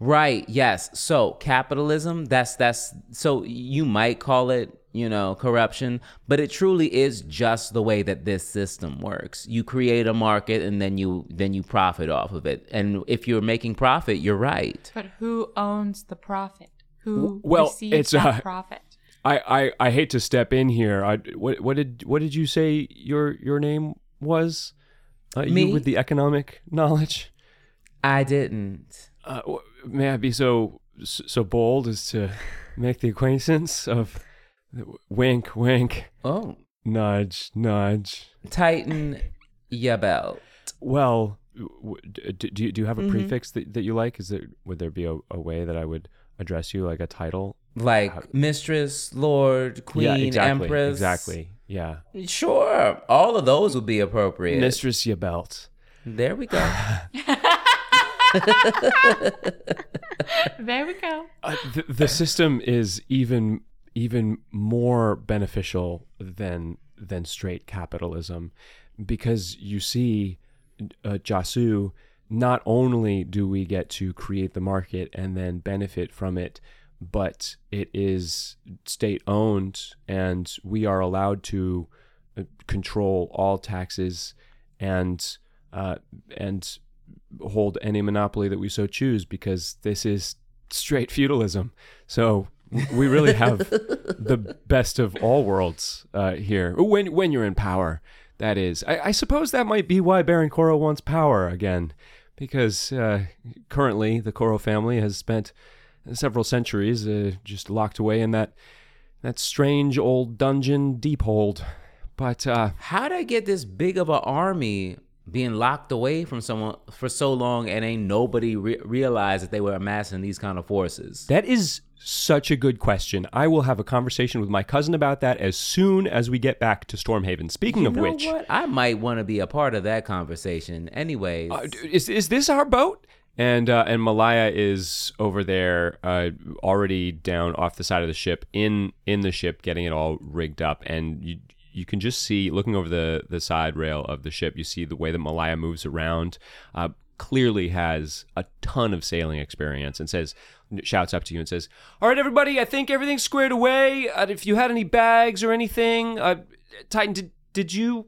Right. Yes. So capitalism. That's that's. So you might call it, you know, corruption, but it truly is just the way that this system works. You create a market, and then you then you profit off of it. And if you're making profit, you're right. But who owns the profit? Who well, receives it's, that uh, profit? I, I I hate to step in here. I, what what did what did you say your your name was? Uh, Me? You with the economic knowledge. I didn't. Uh, may I be so so bold as to make the acquaintance of wink wink Oh, nudge nudge. tighten your belt. Well, w- d- d- do you, do you have a Mhm. prefix that, that you like? Is there would there be a, a way that I would address you like a title like mistress, lord, queen, yeah, exactly, empress. Exactly. Yeah. Sure, all of those would be appropriate. Mistress your belt. there we go. There we go. Uh, the, the system is even even more beneficial than than straight capitalism because you see uh, Jasoo not only do we get to create the market and then benefit from it but it is state owned and we are allowed to uh, control all taxes and uh, and hold any monopoly that we so choose because this is straight feudalism. So we really have the best of all worlds uh, here. When when you're in power, that is. I, I suppose that might be why Baron Koro wants power again, because uh, currently the Koro family has spent several centuries uh, just locked away in that that strange old dungeon Deephold. But uh, How'd I get this big of an army being locked away from someone for so long and ain't nobody re- realized that they were amassing these kind of forces? That is such a good question. I will have a conversation with my cousin about that as soon as we get back to Stormhaven. Speaking you of know which, what? I might want to be a part of that conversation. Anyways, uh, is is this our boat? And uh, and Malaia is over there, uh, already down off the side of the ship, in in the ship, getting it all rigged up, and you you can just see looking over the the side rail of the ship, you see the way that Malaia moves around. Uh, clearly has a ton of sailing experience and says shouts up to you and says all right everybody i think everything's squared away uh, if you had any bags or anything uh, titan did, did you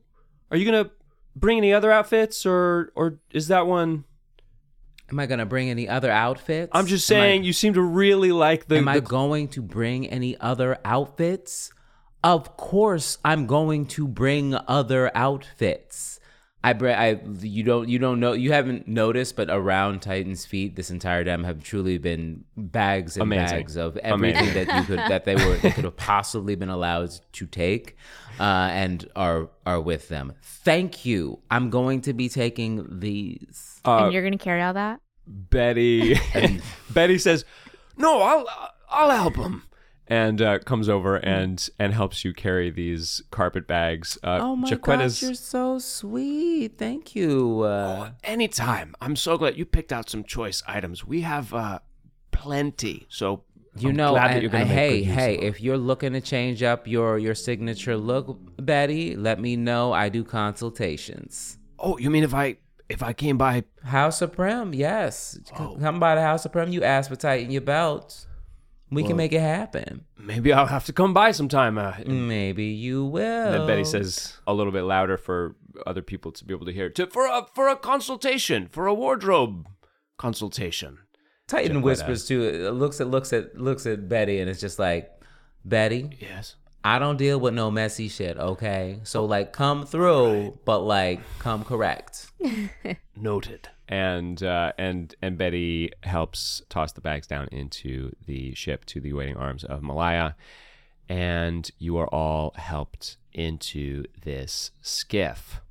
are you gonna bring any other outfits or or is that one am I gonna bring any other outfits? i'm just Am I- saying you seem to really like the, Am I going to bring any other outfits? Of course, I'm going to bring other outfits. I, I, you don't, you don't know, you haven't noticed, but around Titan's feet, this entire time have truly been bags and Amazing. bags of everything Amazing. that you could, that they were, they could have possibly been allowed to take, uh, and are are with them. Thank you. I'm going to be taking these. and you're gonna carry all that? Betty Betty says, "No, I'll I'll help him." And uh, comes over and and helps you carry these carpet bags. Uh, Oh my Jaquetta's- gosh, you're so sweet. Thank you. Uh, Anytime. I'm so glad you picked out some choice items. We have uh, plenty. So You I'm know, glad that and- you're gonna and make hey, good use hey, of if you're looking to change up your your signature look, Betty, let me know. I do consultations. Oh, you mean if I if I came by? House of Prem, yes. Oh. Come by the House of Prem. You ask for tighten your belt. We can make it happen. Maybe I'll have to come by sometime. Uh, Maybe you will. And then Betty says a little bit louder for other people to be able to hear. to, for a for a consultation, for a wardrobe consultation. Titan Jaquetta. whispers to looks at looks at looks at Betty, and it's just like, Betty, Yes. I don't deal with no messy shit. Okay, so like, come through, but like, come correct. Noted. And uh, and and Betty helps toss the bags down into the ship to the waiting arms of Malaia, and you are all helped into this skiff,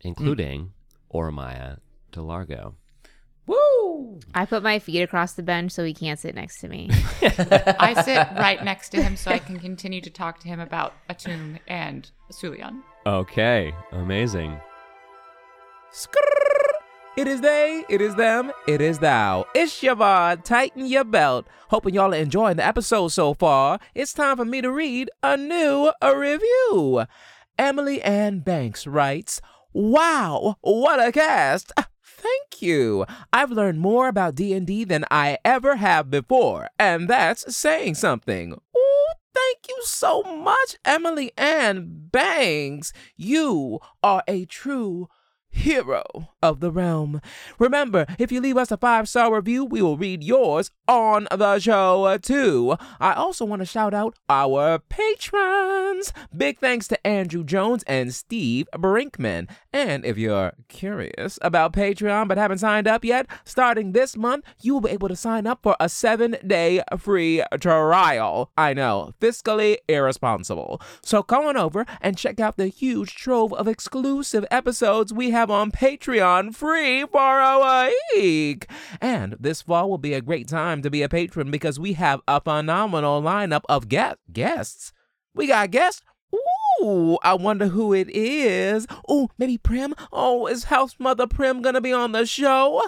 including Ormaya Delargo. Woo! I put my feet across the bench so he can't sit next to me. I sit right next to him so I can continue to talk to him about Atum and Sulian. Okay, amazing. It is they, it is them, it is thou. It's Siobhan. Tighten your belt. Hoping y'all are enjoying the episode so far. It's time for me to read a new a review. Emily Ann Banks writes, Wow, what a cast! Thank you. I've learned more about D&D than I ever have before, and that's saying something. Ooh, thank you so much, Emily Ann Banks. You are a true hero of the realm. Remember, if you leave us a five star review, we will read yours on the show too. I also want to shout out our patrons. Big thanks to Andrew Jones and Steve Brinkman. And if you're curious about Patreon but haven't signed up yet, starting this month, you will be able to sign up for a seven day free trial. I know, fiscally irresponsible. So come on over and check out the huge trove of exclusive episodes we have on Patreon free for a week. And this fall will be a great time to be a patron because we have a phenomenal lineup of guest- guests. We got guests. Ooh, I wonder who it is. Ooh, maybe Prim. Oh, is House Mother Prim gonna be on the show?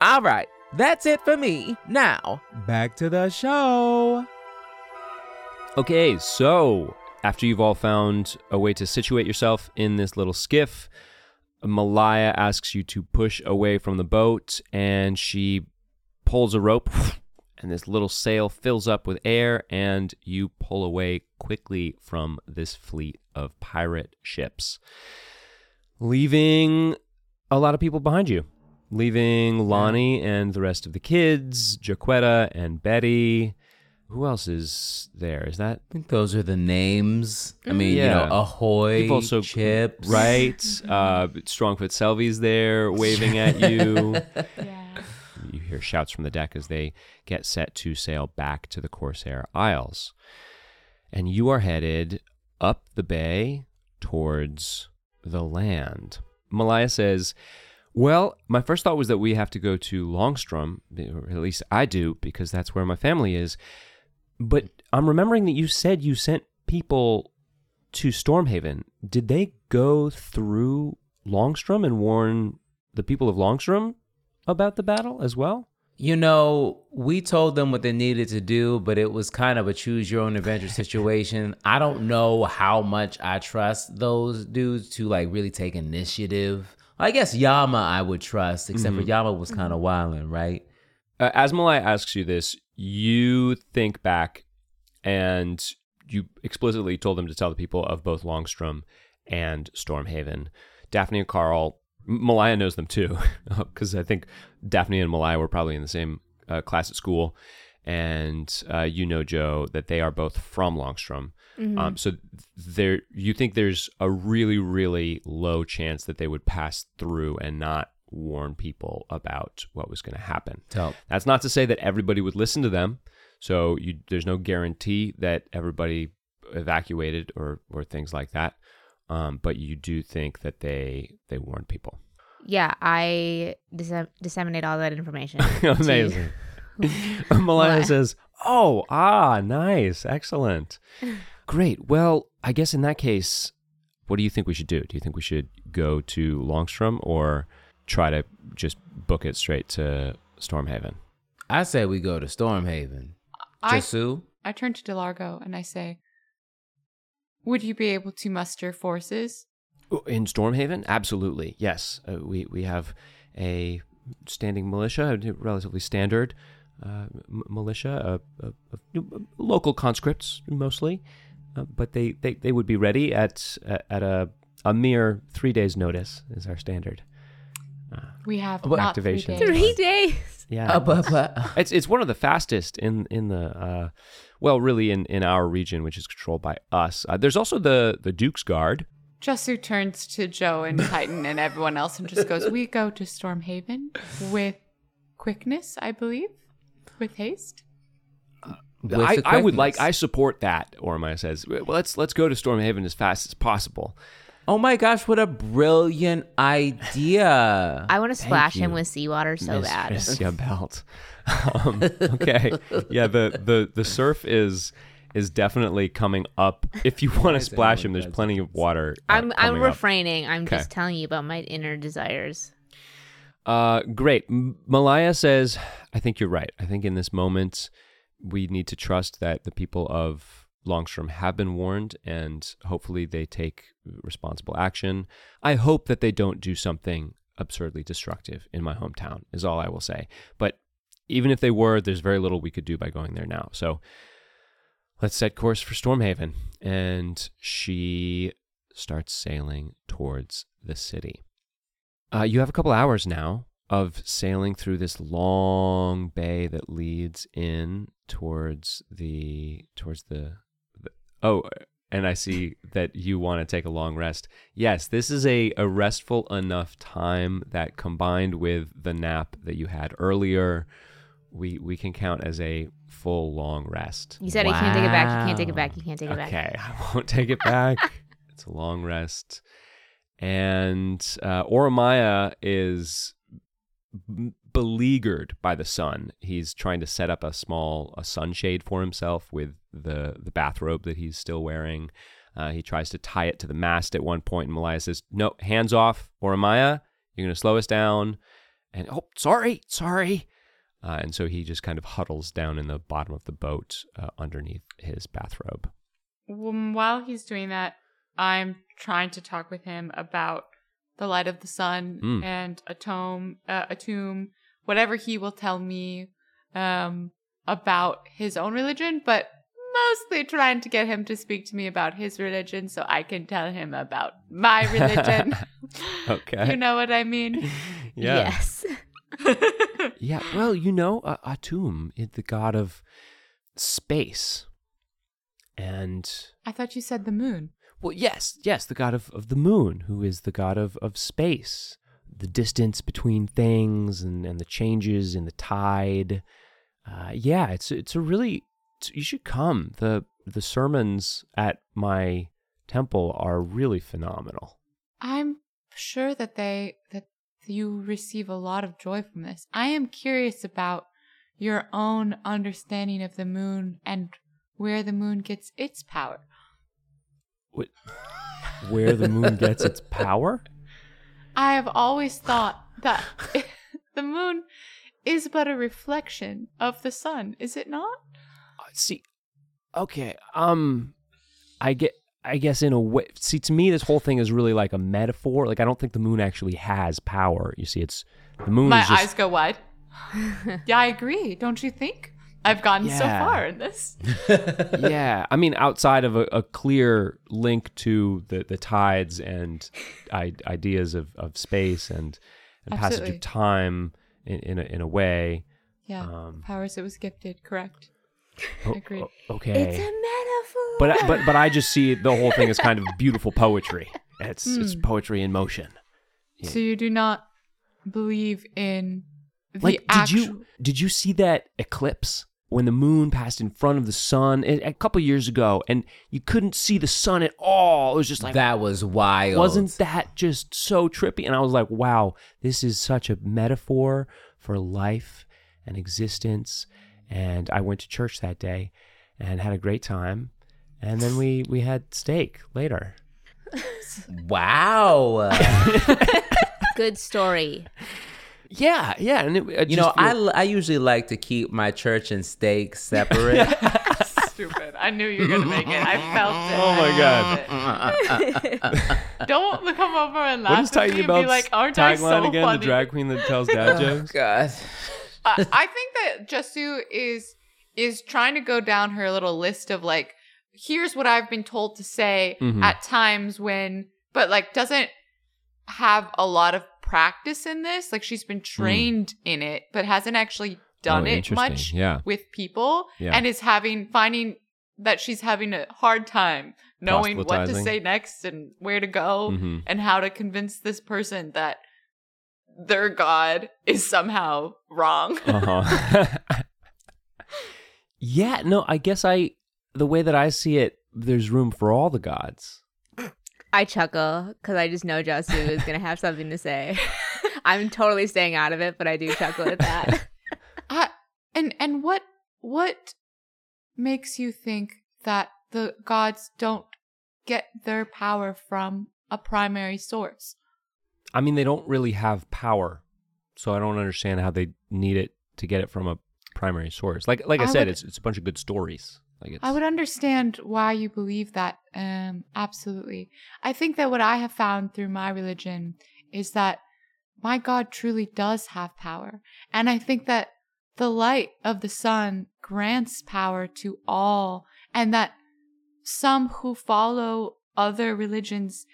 All right, that's it for me. Now, back to the show. Okay, so after you've all found a way to situate yourself in this little skiff, Malaia asks you to push away from the boat and she pulls a rope and this little sail fills up with air and you pull away quickly from this fleet of pirate ships, leaving a lot of people behind you. Leaving Lonnie and the rest of the kids, Jaquetta and Betty. Who else is there? Is that I think those are the names. I mean, Yeah. you know, Ahoy, You've also Chips, right? Uh, Strongfoot Selvy's there waving at you. Yeah. you hear shouts from the deck as they get set to sail back to the Corsair Isles. And you are headed up the bay towards the land. Malaia says, Well, my first thought was that we have to go to Longstrom, or at least I do, because that's where my family is. But I'm remembering that you said you sent people to Stormhaven. Did they go through Longstrom and warn the people of Longstrom about the battle as well? You know, we told them what they needed to do, but it was kind of a choose your own adventure situation. I don't know how much I trust those dudes to like really take initiative. I guess Yama I would trust, except for Yama was kind of wilding, right? Uh, as Malaia asks you this, you think back and you explicitly told them to tell the people of both Longstrom and Stormhaven. Daphne and Carl, Malaia knows them too, because I think Daphne and Malaia were probably in the same uh, class at school. And uh, you know, Jo, that they are both from Longstrom. Um, so there, you think there's a really, really low chance that they would pass through and not warn people about what was going to happen. Tell That's not to say that everybody would listen to them. So you, there's no guarantee that everybody evacuated or, or things like that. Um, but you do think that they they warned people. Yeah, I dissem- disseminate all that information. Amazing. Malaia What? says, "Oh, ah, nice, excellent, great. Well, I guess in that case, what do you think we should do? Do you think we should go to Longstrom or try to just book it straight to Stormhaven?" I say we go to Stormhaven. I, Jasoo, I turn to Delargo and I say, Would you be able to muster forces? Oh, In Stormhaven, absolutely, yes. Uh, we we have a standing militia, a relatively standard uh, m- militia, uh, local conscripts mostly, uh, but they, they, they would be ready at at a a mere three days' notice is our standard. We have What not activation? Three days. Three days. Yeah, Uh, but, but, it's it's one of the fastest in in the uh, well, really in, in our region, which is controlled by us. Uh, there's also the the Duke's Guard. Jasoo turns to Jo and Titan and everyone else and just goes, We go to Stormhaven with quickness, I believe. With haste. with I, I would like. I support that. Ormai says, well, let's let's go to Stormhaven as fast as possible. Oh my gosh, what a brilliant idea! I want to splash him with seawater so Miss bad. Tricia Belt. Um, okay, yeah. The, the the surf is is definitely coming up. If you want to splash him, there's plenty of water. uh, I'm I'm coming up. refraining. I'm Okay. just telling you about my inner desires. Uh, great. M- Malaia says, I think you're right. I think in this moment, we need to trust that the people of Longstrom have been warned and hopefully they take responsible action. I hope that they don't do something absurdly destructive in my hometown, is all I will say. But even if they were, there's very little we could do by going there now. So let's set course for Stormhaven. And she starts sailing towards the city. Uh, you have a couple hours now of sailing through this long bay that leads in towards the towards the, the oh and i see that you want to take a long rest yes this is a, a restful enough time that combined with the nap that you had earlier we we can count as a full long rest You said you can't take it back. You can't take it back. You can't take it back. okay i won't take it back it's a long rest and uh, Oromaya is beleaguered by the sun. He's trying to set up a small a sunshade for himself with the the bathrobe that he's still wearing. Uh, he tries to tie it to the mast at one point, and Malaia says, "No, hands off, Oromaya. You're going to slow us down." And oh, sorry, sorry. Uh, and so he just kind of huddles down in the bottom of the boat uh, underneath his bathrobe. While he's doing that, I'm trying to talk with him about the light of the sun Mm. and Atum, uh, Atum, whatever he will tell me um, about his own religion, but mostly trying to get him to speak to me about his religion so I can tell him about my religion. Okay. you know what I mean? Yeah. Yes. Yeah, well, you know, uh, Atum is the god of space. And, I thought you said the moon. well, yes, yes, the god of, of the moon, who is the god of, of space, the distance between things and, and the changes in the tide. Uh, yeah, it's it's a really it's- you should come. the The sermons at my temple are really phenomenal. I'm sure that they that you receive a lot of joy from this. I am curious about your own understanding of the moon and where the moon gets its power. What, where the moon gets its power? I have always thought that the moon is but a reflection of the sun, is it not? Uh, see okay um i get i guess in a way see to me this whole thing is really like a metaphor like i don't think the moon actually has power you see it's the moon My is just eyes go wide. yeah, I agree. Don't you think? I've gotten so far in this. yeah i mean outside of a, a clear link to the the tides and I, ideas of, of space and, and passage of time in, in, a, in a way Yeah, Um, powers it was gifted. Correct. O- Agreed. okay It's a metaphor. but I- but but I just see the whole thing as kind of beautiful poetry. It's it's poetry in motion. Yeah. So you do not believe in the Like, did you did you see that eclipse when the moon passed in front of the sun a, a couple years ago, and you couldn't see the sun at all? It was just like that was wild. wasn't that just so trippy? And I was like, wow, this is such a metaphor for life and existence. And I went to church that day and had a great time. And then we we had steak later. wow? Good story. Yeah, yeah, and it, I you know, just I, feel- I usually like to keep my church and steak separate. Stupid. I knew you were gonna make it. I felt it. Oh my god! Don't come over and laugh What is at me Titan and about be like, aren't I so tagline again? funny? The drag queen that tells dad jokes. God. uh, I think that Jasoo is is trying to go down her little list of like, here's what I've been told to say Mhm. at times when, but like doesn't have a lot of practice in this. Like she's been trained in it, but hasn't actually done Hmm. Oh, it much Yeah. with people, Yeah. and is having finding that she's having a hard time knowing what to say next and where to go Mhm. and how to convince this person that their god is somehow wrong. Uh-huh. yeah, no, I guess I the way that I see it, there's room for all the gods. I chuckle because I just know Jasoo is gonna have something to say. I'm totally staying out of it, but I do chuckle at that. I, and and what what makes you think that the gods don't get their power from a primary source? I mean, they don't really have power, so I don't understand how they need it to get it from a primary source. Like like I, I said, would- it's it's a bunch of good stories. Like I would understand why you believe that. Um, absolutely. I think that what I have found through my religion is that my God truly does have power. And I think that the light of the sun grants power to all, and that some who follow other religions,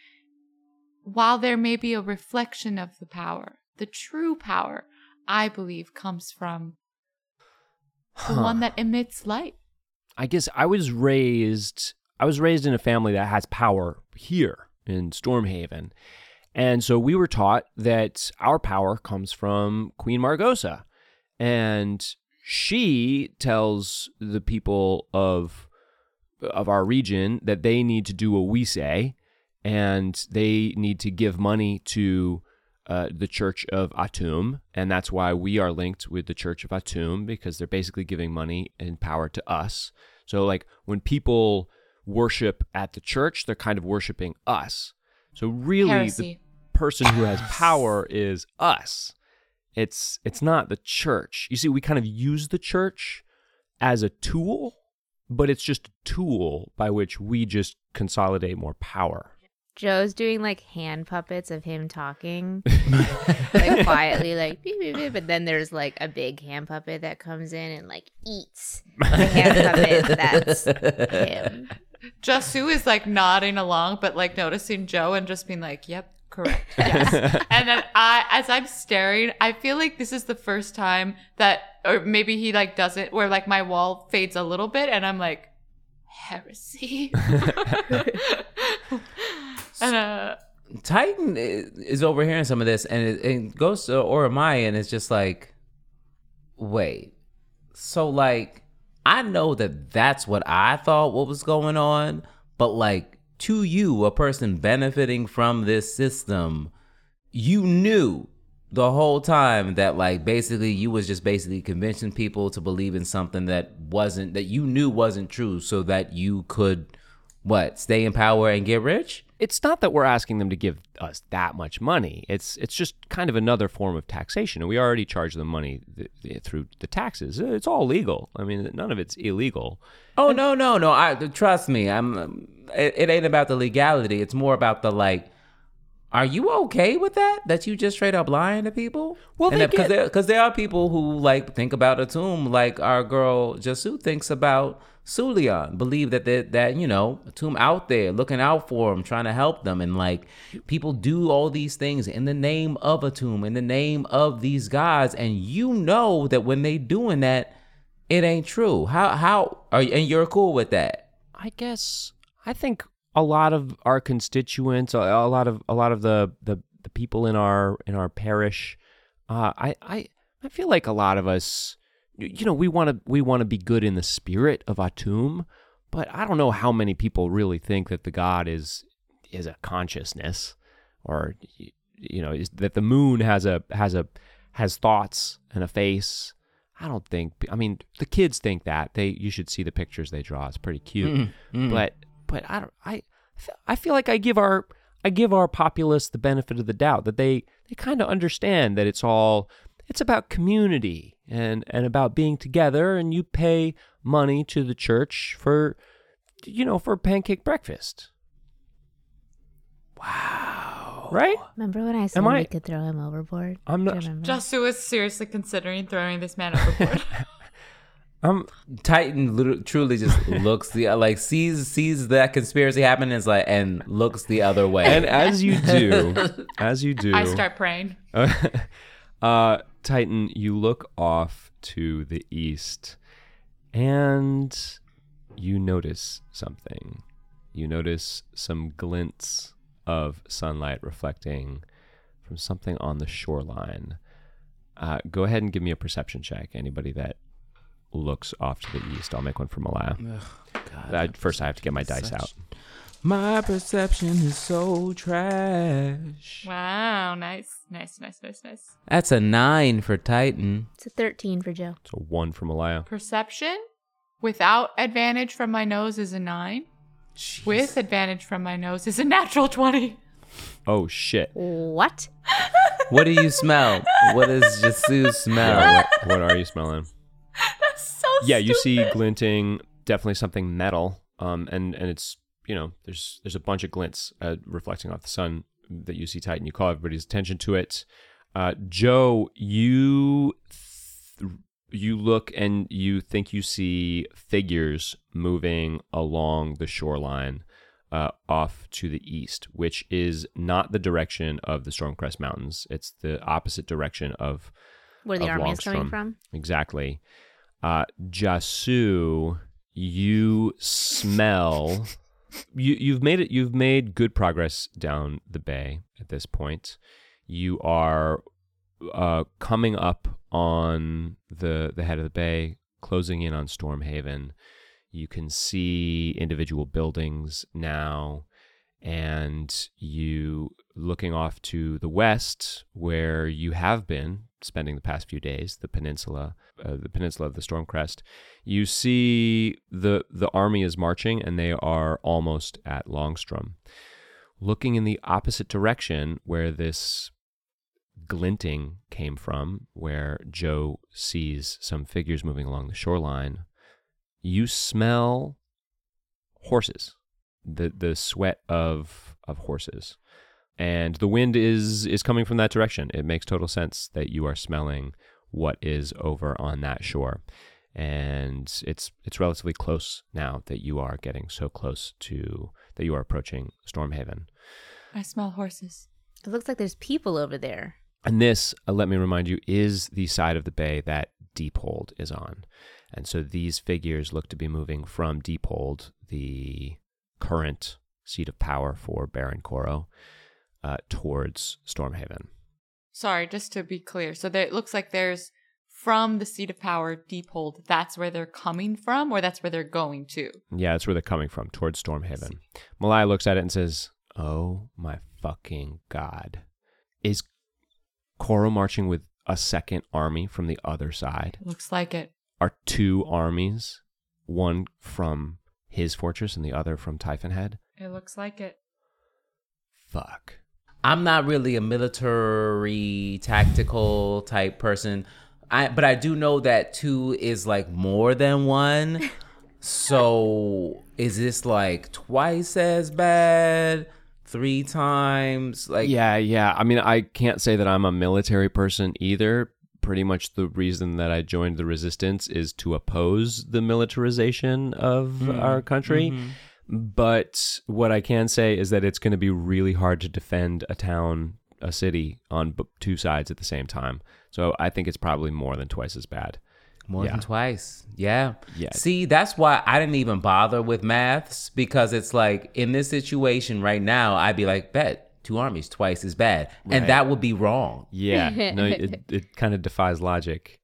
while there may be a reflection of the power, the true power, I believe, comes from the Huh. one that emits light. I guess I was raised I was raised in a family that has power here in Stormhaven. And so we were taught that our power comes from Queen Margosa. And she tells the people of of our region that they need to do what we say and they need to give money to uh, the Church of Atum, and that's why we are linked with the Church of Atum because they're basically giving money and power to us. So, like when people worship at the church, they're kind of worshiping us. So, really, the person who has power is us. It's it's not the church. You see, we kind of use the church as a tool, but it's just a tool by which we just consolidate more power. Jo's doing like hand puppets of him talking, like quietly, like beep, beep, beep. But then there's like a big hand puppet that comes in and like eats the hand puppet that's him. Jasoo is like nodding along, but like noticing Jo and just being like, "Yep, correct, yes." and then I, as I'm staring, I feel like this is the first time that, or maybe he like doesn't, where like my wall fades a little bit, and I'm like, heresy. And uh, Titan is overhearing some of this, and it, it goes to Oromai, and it's just like, wait, so like, I know that that's what I thought what was going on, but like to you, a person benefiting from this system, you knew the whole time that like basically you was just basically convincing people to believe in something that wasn't that you knew wasn't true, so that you could what stay in power and get rich. It's not that we're asking them to give us that much money. It's it's just kind of another form of taxation, and we already charge them money th- th- through the taxes. It's all legal. I mean, none of it's illegal. Oh no, no, no! I trust me. I'm. um, It, it ain't about the legality. It's more about the like. Are you okay with that? That you just straight up lying to people? Well, because there, there are people who like think about Atum like our girl Jasoo thinks about Sulian. Believe that that that you know tomb out there looking out for them, trying to help them, and like people do all these things in the name of Atum, in the name of these gods, and you know that when they doing that, it ain't true. How how are you, and you're cool with that? I guess I think a lot of our constituents, a, a lot of a lot of the, the, the people in our in our parish, uh, I I I feel like a lot of us, you know, we want to we want to be good in the spirit of Atum, but I don't know how many people really think that the god is is a consciousness, or you know, is, that the moon has a has a has thoughts and a face. I don't think. I mean, the kids think that they. You should see the pictures they draw. It's pretty cute. Mm, mm. But but I don't. I I feel like I give our I give our populace the benefit of the doubt that they they kind of understand that it's all it's about community and and about being together. And you pay money to the church for you know for pancake breakfast. Wow. Right? Remember when I said I- we could throw him overboard? I'm not. remember? was seriously considering throwing this man overboard. I'm Titan truly just looks the like sees sees that conspiracy happen is like and looks the other way. and as you do, as you do, I start praying. uh, Titan, you look off to the east and you notice something. You notice some glints of sunlight reflecting from something on the shoreline. Uh, go ahead and give me a perception check. Anybody that looks off to the east, I'll make one for Malaia. I, first, I have to get my dice out. My perception is so trash. Wow, nice, nice, nice, nice, nice. That's a nine for Titan. It's a 13 for Jo. It's a one for Malaia. Perception without advantage from my nose is a nine. With advantage from my nose is a natural 20. Oh shit! What? What do you smell? what does Jasoo smell? Yeah, what, what are you smelling? That's so yeah, you see glinting, definitely something metal. Um, and and it's you know there's there's a bunch of glints uh, reflecting off the sun that you see Titan. You call everybody's attention to it. Uh, Jo, you th- you look and you think you see figures moving along the shoreline. Uh, off to the east, which is not the direction of the Stormcrest Mountains. It's the opposite direction of Where the of army is coming from? Exactly. Uh, Jasoo, you smell. You you've made it. You've made good progress down the bay at this point. You are uh, coming up on the the head of the bay, closing in on Stormhaven. You can see individual buildings now, and you looking off to the west where you have been spending the past few days the peninsula uh, the peninsula of the stormcrest you see the the army is marching and they are almost at longstrom. Looking in the opposite direction where this glinting came from where Jo sees some figures moving along the shoreline you smell horses the the sweat of of horses. And the wind is is coming from that direction. It makes total sense that you are smelling what is over on that shore. And it's it's relatively close now that you are getting so close to that you are approaching stormhaven. I smell horses. It looks like there's people over there. and this uh, let me remind you is the side of the bay that deephold is on. And so these figures look to be moving from deephold the current seat of power for baron Koro, uh, towards stormhaven Sorry, just to be clear. So there, it looks like there's from the seat of power, Deephold. That's where they're coming from, or that's where they're going to. Yeah, that's where they're coming from, towards Stormhaven. Malaia looks at it and says, Oh my fucking god. Is Koro marching with a second army from the other side? Looks like it. Are two armies, one from his fortress and the other from Typhon Head? It looks like it. Fuck. I'm not really a military tactical type person. I but I do know that two is like more than one. So is this like twice as bad? Three times? Like yeah, yeah. I mean, I can't say that I'm a military person either. Pretty much the reason that I joined the resistance is to oppose the militarization of mm-hmm. our country. Mm-hmm. But what I can say is that it's going to be really hard to defend a town, a city on b- two sides at the same time. So I think it's probably more than twice as bad. More Yeah. than twice. Yeah. Yeah. See, that's why I didn't even bother with maths because it's like in this situation right now, I'd be like, bet two armies twice as bad. Right. And that would be wrong. Yeah, no, it, it kind of defies logic.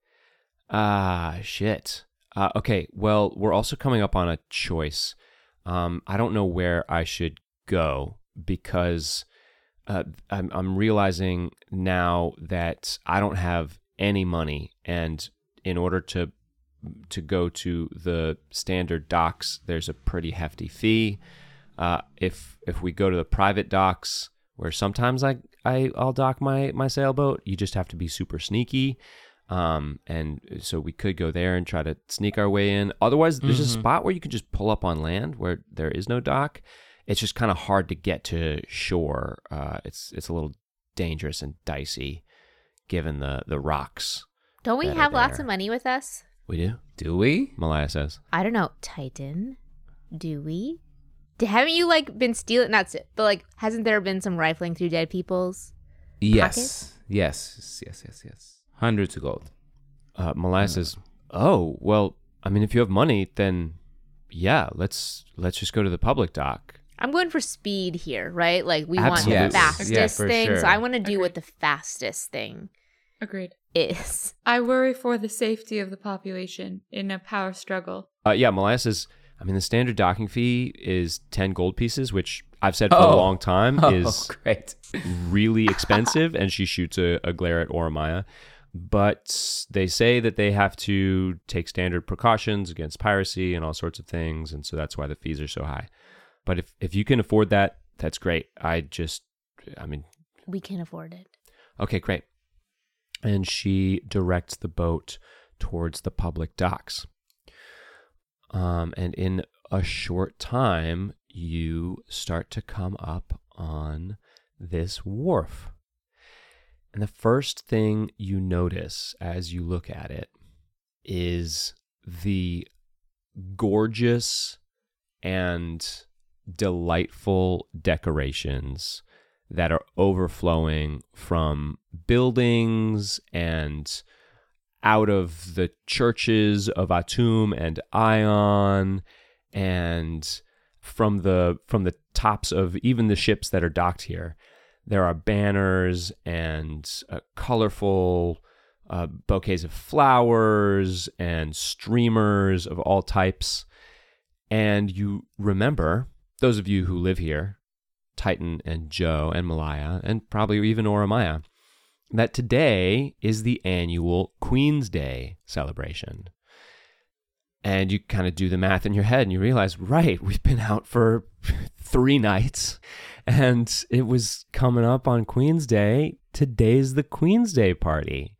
Ah, shit. Uh, okay, well, we're also coming up on a choice. Um, I don't know where I should go because uh, I'm, I'm realizing now that I don't have any money, and in order to to go to the standard docks, there's a pretty hefty fee. Uh, if if we go to the private docks, where sometimes I, I I'll dock my my sailboat, you just have to be super sneaky. Um, and so we could go there and try to sneak our way in. Otherwise, there's a spot where you can just pull up on land where there is no dock. It's just kind of hard to get to shore. Uh, it's it's a little dangerous and dicey, given the the rocks. Don't we have lots of money with us? We do. Do we? Malaia says. I don't know. Titan, do we? D- Haven't you like been stealing? Not st- but like, hasn't there been some rifling through dead people's? Yes. Yes. Yes. Yes. Yes. Hundreds of gold. Uh, Malaia says, "Oh, well, I mean, if you have money, then yeah, let's let's just go to the public dock." I'm going for speed here, right? Like we Absolutely. want the Yes. fastest Yeah, for thing. sure. So I want to do Agreed. what the fastest thing Agreed. is. I worry for the safety of the population in a power struggle. Uh, yeah, Malaia says, "I mean, the standard docking fee is ten gold pieces, which I've said for Oh. a long time Oh, is great. really expensive." and she shoots a, a glare at Oromaya. But they say that they have to take standard precautions against piracy and all sorts of things, and so that's why the fees are so high. But if if you can afford that, that's great. I just, I mean, We can afford it. Okay, great. And she directs the boat towards the public docks. Um, and in a short time, you start to come up on this wharf. And the first thing you notice as you look at it is the gorgeous and delightful decorations that are overflowing from buildings and out of the churches of Atum and Ion and from the from the tops of even the ships that are docked here there are banners and uh, colorful uh, bouquets of flowers and streamers of all types. And you remember those of you who live here Titan and Jo and Malaia, and probably even Oramaya, that today is the annual Queen's Day celebration. And you kind of do the math in your head and you realize, right, we've been out for three nights and it was coming up on Queen's Day. Today's the Queen's Day party.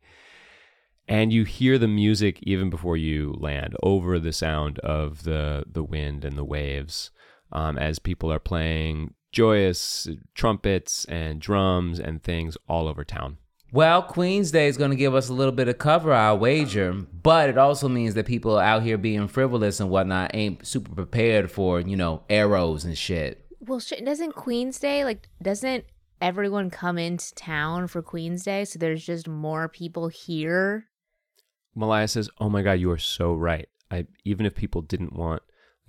And you hear the music even before you land over the sound of the, the wind and the waves um, as people are playing joyous trumpets and drums and things all over town. Well, Queen's Day is going to give us a little bit of cover, I wager, but it also means that people out here being frivolous and whatnot ain't super prepared for, you know, arrows and shit. Well, shit, doesn't Queen's Day like doesn't everyone come into town for Queen's Day? So there's just more people here. Malaia says, "Oh my God, you are so right. I even if people didn't want,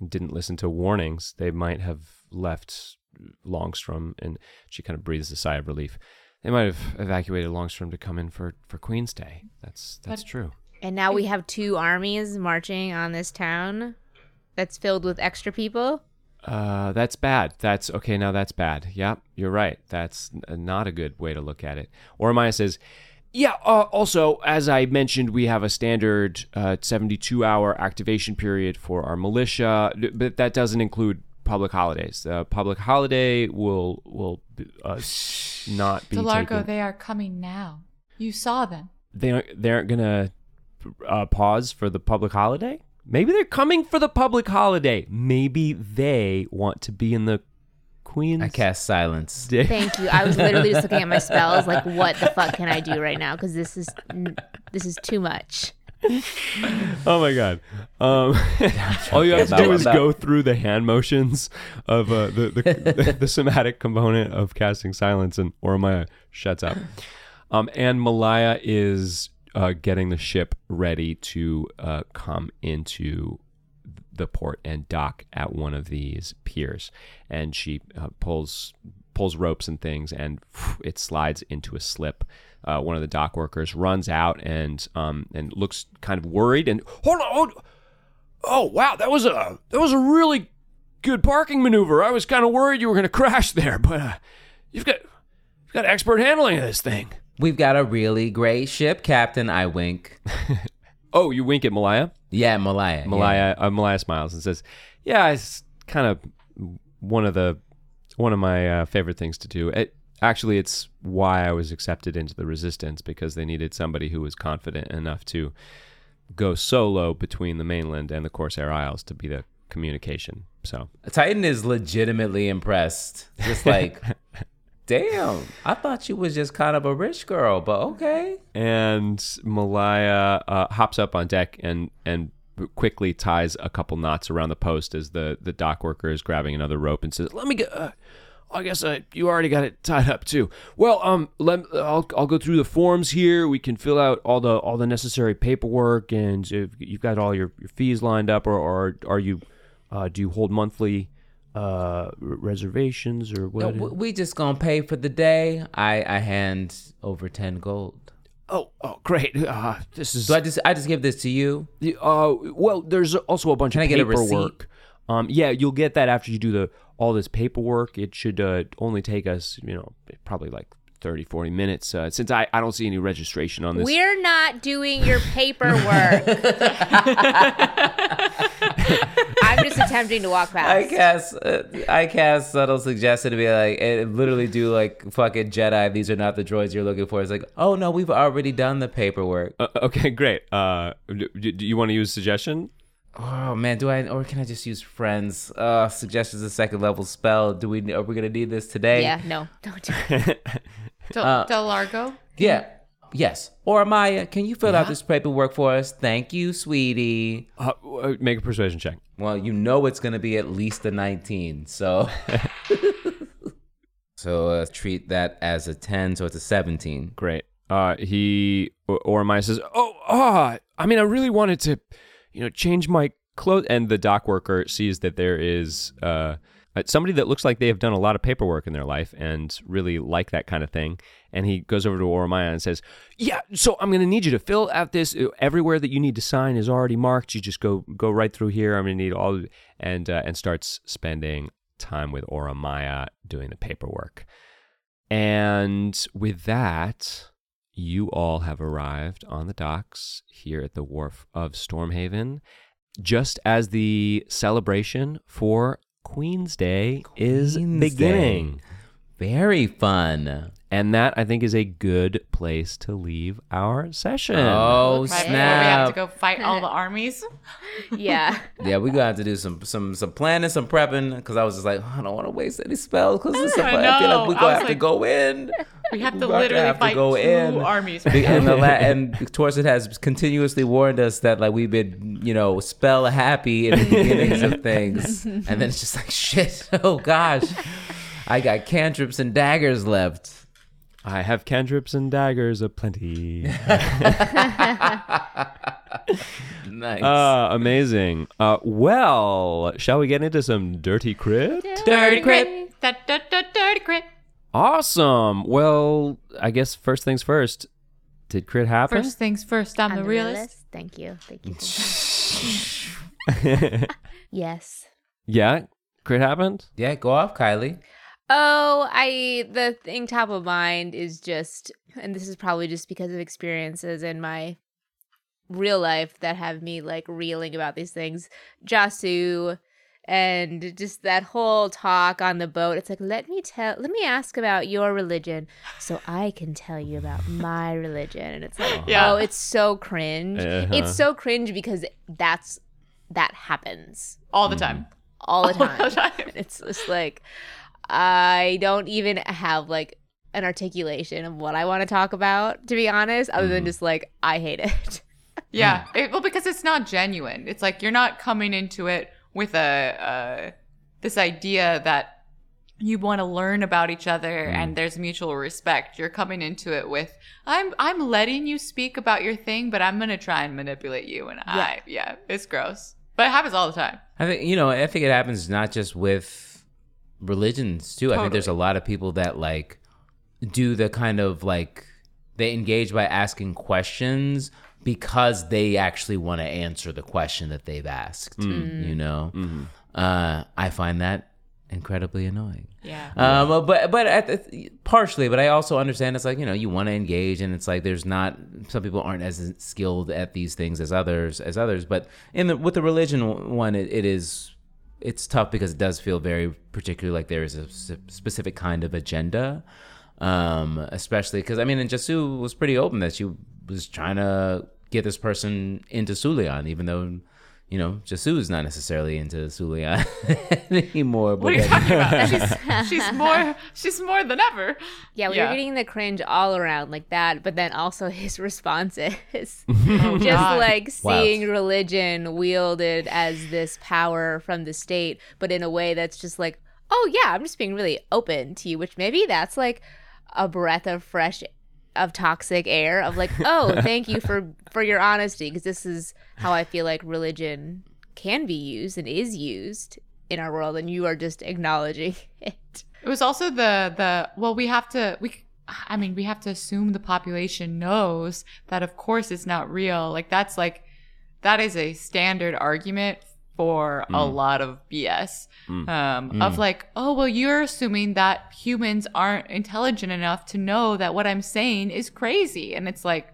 didn't listen to warnings, they might have left Longstrom." And she kind of breathes a sigh of relief. They might have evacuated Longstrom to come in for for Queen's Day. That's that's But- true. And now we have two armies marching on this town that's filled with extra people. Uh, that's bad. That's okay. Now that's bad. Yep, you're right. That's n- not a good way to look at it. Oramaya says, "Yeah. Uh, also, as I mentioned, we have a standard uh, 72 hour activation period for our militia, but that doesn't include public holidays. The public holiday will will uh, not be Delargo, taken. they are coming now. You saw them. They aren't, they aren't gonna uh, pause for the public holiday. Maybe they're coming for the public holiday. Maybe they want to be in the Queen's I cast silence. Thank you. I was literally just looking at my spells, like, what the fuck can I do right now? Because this is this is too much. Oh my god! Um, all you have to do is go through the hand motions of uh, the, the, the the somatic component of casting silence, and Oramaya shuts up. Um, and Malaia is uh, getting the ship ready to uh, come into the port and dock at one of these piers, and she uh, pulls pulls ropes and things, and it slides into a slip. Uh, one of the dock workers runs out and um, and looks kind of worried and hold on. Hold, oh wow, that was a that was a really good parking maneuver. I was kind of worried you were going to crash there, but uh, you've got you've got expert handling of this thing. We've got a really great ship, Captain. I wink. Oh, you wink at Malaia. Yeah, Malaia. yeah. Malaia uh, Malaia smiles and says, "Yeah, it's kind of one of the one of my uh, favorite things to do. It, actually, it's why I was accepted into the Resistance because they needed somebody who was confident enough to go solo between the mainland and the Corsair Isles to be the communication. So Titan is legitimately impressed. Just like, damn, I thought you was just kind of a rich girl, but okay. and Malaia uh, hops up on deck and and quickly ties a couple knots around the post as the the dock worker is grabbing another rope and says, "Let me get." Uh, I guess uh, you already got it tied up too. Well, um, let I'll I'll go through the forms here. We can fill out all the all the necessary paperwork, and if you've got all your, your fees lined up, or, or are you uh, do you hold monthly uh, reservations or what? we, we just gonna pay for the day. I I hand over ten gold. oh, oh, great. Uh, this is So I just I just give this to you. The- Uh, well, there's also a bunch Can of I get a paperwork. Receipt? Um, yeah, you'll get that after you do the all this paperwork. It should uh, only take us, you know, probably like 30, 40 minutes. Uh, since I, I don't see any registration on this. We're not doing your paperwork. I'm just attempting to walk I past. cast uh, I cast subtle suggestion to be like and literally do like fucking Jedi. These are not the droids you're looking for. It's like oh no, we've already done the paperwork. Uh, okay, great. Uh, do, do you want to use suggestion? Oh man, do I or can I just use friends? Uh, suggestions a second level spell. Do we are we gonna need this today? Yeah, no, don't do it. Del, Uh, Delargo? Yeah. Yes. Oramaya, can you fill out this paperwork for us? Thank you, sweetie. Uh, uh, make a persuasion check. Well, you know it's gonna be at least a 19, so so uh, treat that as a 10, so it's a 17. Great. Uh, he or, Oramaya says, "Oh, ah, I mean, I really wanted to, you know, change my clothes." And the dock worker sees that there is uh, uh, somebody that looks like they have done a lot of paperwork in their life and really like that kind of thing. And he goes over to Oramaya and says, "Yeah, so I'm going to need you to fill out this. uh, Everywhere that you need to sign is already marked. You just go go right through here. I'm going to need all." And uh, and starts spending time with Oramaya doing the paperwork. And with that, you all have arrived on the docks here at the wharf of Stormhaven, just as the celebration for Queen's Day is beginning. Day. Very fun. And that I think is a good place to leave our session. Oh Right before we have to go fight all the armies. Yeah. Yeah, we gonna have to do some some some planning, some prepping. Because I was just like, oh, I don't want to waste any spells. Because I, I feel like we I gonna was have to go in. We have to about to literally have to fight go two in. armies. Big- and the la- and Torsten has continuously warned us that like we've been you know spell happy in the beginnings of things, and then it's just like shit. Oh gosh, I got cantrips and daggers left. I have cantrips and daggers aplenty. Nice. uh, amazing. Uh, well, shall we get into some dirty crit? dirty crit. Da, da, da, dirty crit. Awesome. Well, I guess first things first. Did crit happen? First things first, I'm On the the realist. realist. Thank you. Thank you. Thank you. yes. yeah, crit happened. yeah, go off, Kylie. Oh, I the thing top of mind is just and this is probably just because of experiences in my real life that have me like reeling about these things. Jasoo and just that whole talk on the boat. It's like let me tell let me ask about your religion so I can tell you about my religion. And it's like, Yeah. oh, it's so cringe. Uh-huh. It's so cringe because that's that happens All the time. all the All the time. It's just like I don't even have like an articulation of what I want to talk about, to be honest, other than just like I hate it. Yeah. It, well, because it's not genuine. It's like you're not coming into it with a uh, this idea that you want to learn about each other and there's mutual respect. You're coming into it with I'm I'm letting you speak about your thing, but I'm gonna try and manipulate you. And I yeah, it's gross, but it happens all the time. I think you know. I think it happens not just with religions too. I think there's a lot of people that like do the kind of like they engage by asking questions because they actually want to answer the question that they've asked. You know, uh, I find that incredibly annoying. Yeah. Um, but but at the, partially, but I also understand it's like you know you want to engage, and it's like there's not some people aren't as skilled at these things as others as others. But in the with the religion one, it, it is it's tough because it does feel very particular like there is a specific kind of agenda. Um, especially because I mean, and Jasoo was pretty open that she was trying to get this person into Sulian, even though. You know, Jasoo is not necessarily into Sulian anymore. But What are you talking about? she's, she's more she's more than ever. Yeah, we Yeah. were getting the cringe all around like that, but then also his responses. Oh, just Oh, God. like Wild. seeing religion wielded as this power from the state, but in a way that's just like, oh yeah, I'm just being really open to you, which maybe that's like a breath of fresh of toxic air of like, oh, thank you for for your honesty because this is how I feel like religion can be used and is used in our world and you are just acknowledging it. It was also the the well, we have to we. I mean, we have to assume the population knows that, of course, it's not real. Like that's like that is a standard argument for a mm. lot of BS. Mm. Um, Of mm. like, oh well, you're assuming that humans aren't intelligent enough to know that what I'm saying is crazy, and it's like,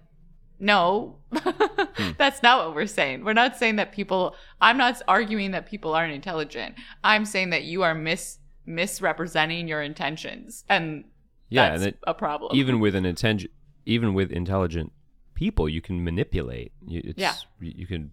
no, hmm. that's not what we're saying. We're not saying that people. I'm not arguing that people aren't intelligent. I'm saying that you are mis misrepresenting your intentions, and Yeah, that's and it- a problem. Even with an intelligent, even with intelligent people, you can manipulate. It's, Yeah. you can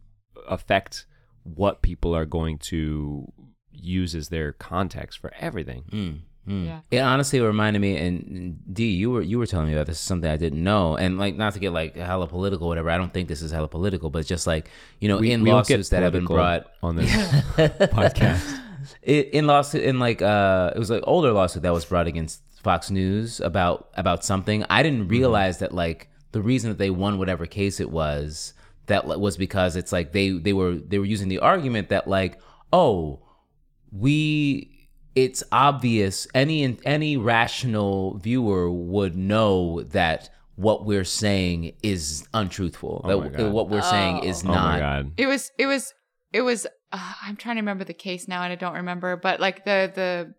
affect what people are going to use as their context for everything. Mm, mm. Yeah. It honestly reminded me, and D, you were you were telling me about this is something I didn't know, and like not to get like hella political, or whatever. I don't think this is hella political, but just like you know, We- in we lawsuits that have been brought on this podcast. it, in lawsuit in like uh it was like older lawsuit that was brought against Fox News about about something. I didn't realize that like the reason that they won whatever case it was that was because it's like they they were they were using the argument that like oh we it's obvious any any rational viewer would know that what we're saying is untruthful Oh my that God. what we're saying is Oh my not god! it was it was it was uh, I'm trying to remember the case now and I don't remember, but like the the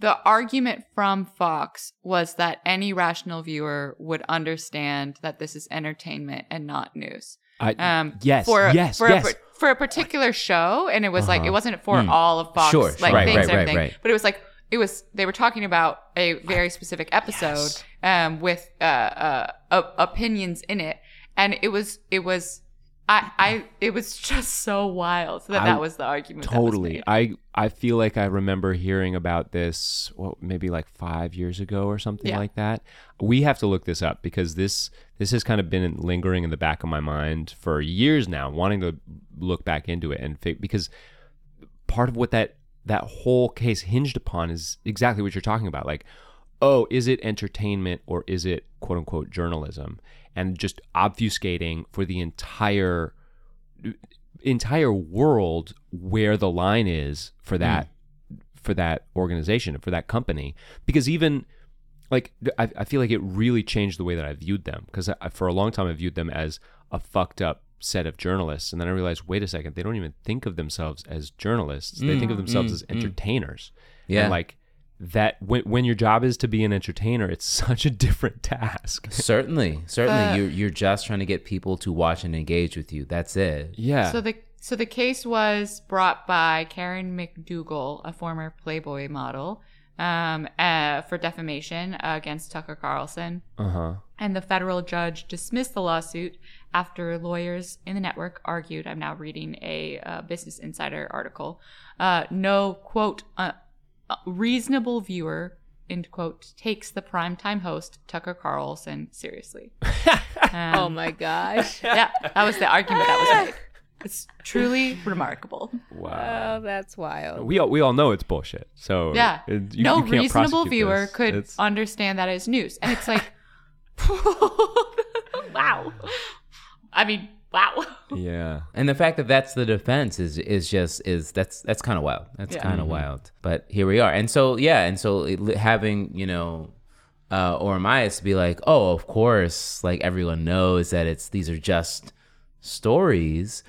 the argument from Fox was that any rational viewer would understand that this is entertainment and not news. I, Um, yes, for yes, for yes. A, for a particular show, and it was like Uh-huh. it wasn't for Hmm. all of Fox Sure, like right, things right, and everything, right. but it was like it was they were talking about a very specific episode um, with uh, uh, op- opinions in it, and it was it was. I, I it was just so wild that I- that was the argument. Totally. I I feel like I remember hearing about this well, maybe like 5 years ago or something Yeah. like that. We have to look this up because this this has kind of been lingering in the back of my mind for years now, wanting to look back into it and because part of what that that whole case hinged upon is exactly what you're talking about. Like, oh, is it entertainment or is it quote unquote journalism? And just obfuscating for the entire entire world where the line is for hmm. that for that organization for that company. Because even like I, I feel like it really changed the way that I viewed them. Because I, for a long time I viewed them as a fucked up set of journalists. And then I realized wait a second they don't even think of themselves as journalists. They mm, think of themselves mm, as mm. entertainers. Yeah. and like that when, when your job is to be an entertainer it's such a different task Certainly, certainly, Uh, you're you're just trying to get people to watch and engage with you. That's it. yeah So the so the case was brought by Karen McDougal, a former Playboy model, um, uh, for defamation against Tucker Carlson. uh-huh And the federal judge dismissed the lawsuit after lawyers in the network argued. I'm now reading a uh, Business Insider article. Uh, no, quote, uh, uh, reasonable viewer, end quote, takes the primetime host, Tucker Carlson, seriously. Um, Oh my gosh. yeah, that was the argument that was made. It's truly remarkable. wow Oh, that's wild. we all, we all know it's bullshit so Yeah. it- you- no you can't reasonable viewer this. could It's- understand that as news. And it's like, wow. I mean, wow. yeah And the fact that that's the defense is is just is that's that's kind of wild. That's Yeah. kind Mm-hmm. of wild. But here we are. And so yeah, and so it, having you know, uh, or Amias to be like, oh, of course, like everyone knows that it's these are just stories.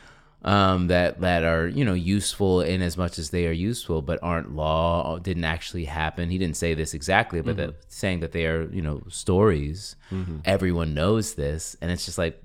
Um, that that are you know useful in as much as they are useful, but aren't law. Didn't actually happen. He didn't say this exactly, but Mm-hmm. that, saying that they are you know stories. Everyone knows this, and it's just like,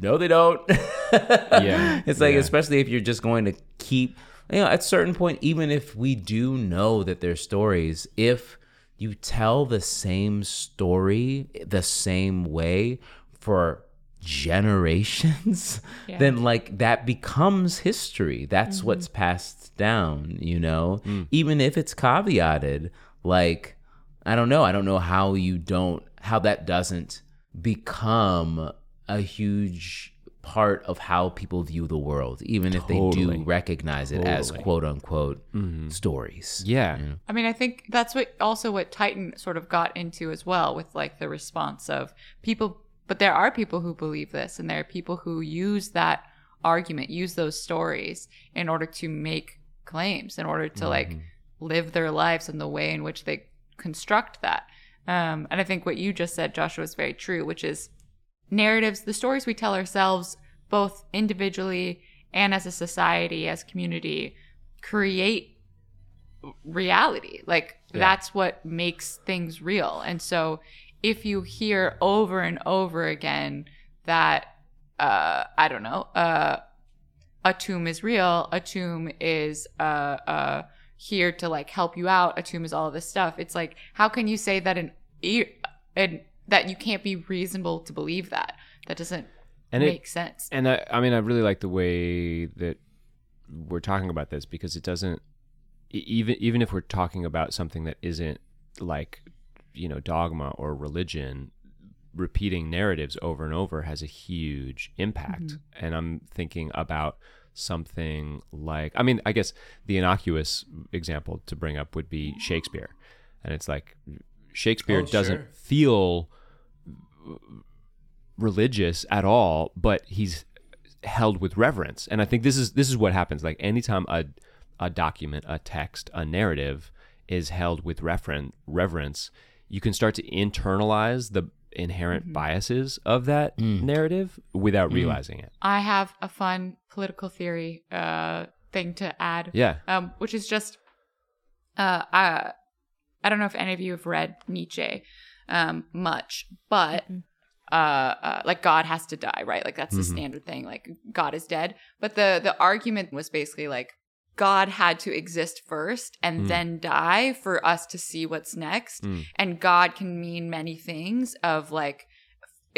no, they don't. Yeah, it's like yeah. especially if you're just going to keep you know at a certain point even if we do know that they're stories if you tell the same story the same way for generations Yeah. then like that becomes history that's mm-hmm. what's passed down you know mm. even if it's caveated like i don't know i don't know how you don't how that doesn't become a huge part of how people view the world even if they do recognize it as quote unquote stories. Yeah. I mean, I think that's what also what Titan sort of got into as well with like the response of people. But there are people who believe this, and there are people who use that argument, use those stories in order to make claims, in order to like live their lives in the way in which they construct that. Um, and I think what you just said, Joshua, is very true, which is narratives, the stories we tell ourselves, both individually and as a society, as community, create reality. Like that's what makes things real. And so if you hear over and over again that uh I don't know, uh Atum is real, Atum is uh uh here to like help you out, Atum is all of this stuff. It's like how can you say that an and that you can't be reasonable to believe that? That doesn't And it- make sense. And I, I mean, I really like the way that we're talking about this because it doesn't even even if we're talking about something that isn't like you know dogma or religion repeating narratives over and over has a huge impact mm-hmm. and i'm thinking about something like i mean i guess the innocuous example to bring up would be shakespeare and it's like shakespeare Oh, doesn't sure. feel religious at all, but he's held with reverence. And I think this is this is what happens. Like anytime a a document, a text, a narrative is held with referen- reverence, you can start to internalize the inherent biases of that narrative without realizing it. I have a fun political theory uh, thing to add. Yeah. Um, which is just, uh, uh, I don't know if any of you have read Nietzsche, um, much, but uh, uh, like God has to die, right? Like that's the Mhm. standard thing. Like God is dead. But the the argument was basically like God had to exist first and Mm. then die for us to see what's next. Mm. And God can mean many things. Of like,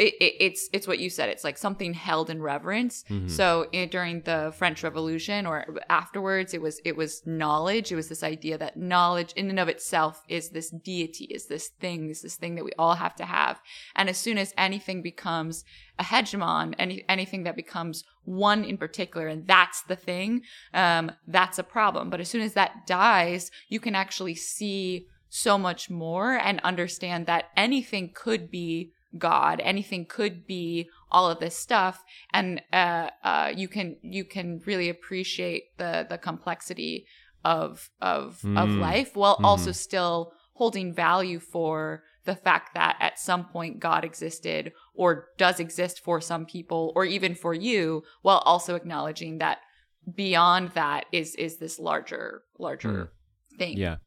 it, it, it's it's what you said. It's like something held in reverence. Mhm. So in, during the French Revolution or afterwards, it was it was knowledge. It was this idea that knowledge in and of itself is this deity, is this thing, is this thing that we all have to have. And as soon as anything becomes a hegemon, any anything that becomes one in particular, and that's the thing, um, that's a problem. But as soon as that dies, you can actually see so much more and understand that anything could be God, anything could be all of this stuff, and uh, uh, you can you can really appreciate the the complexity of of of Mm. life while also Mhm. still holding value for the fact that at some point God existed or does exist for some people or even for you while also acknowledging that beyond that is is this larger larger thing. Yeah.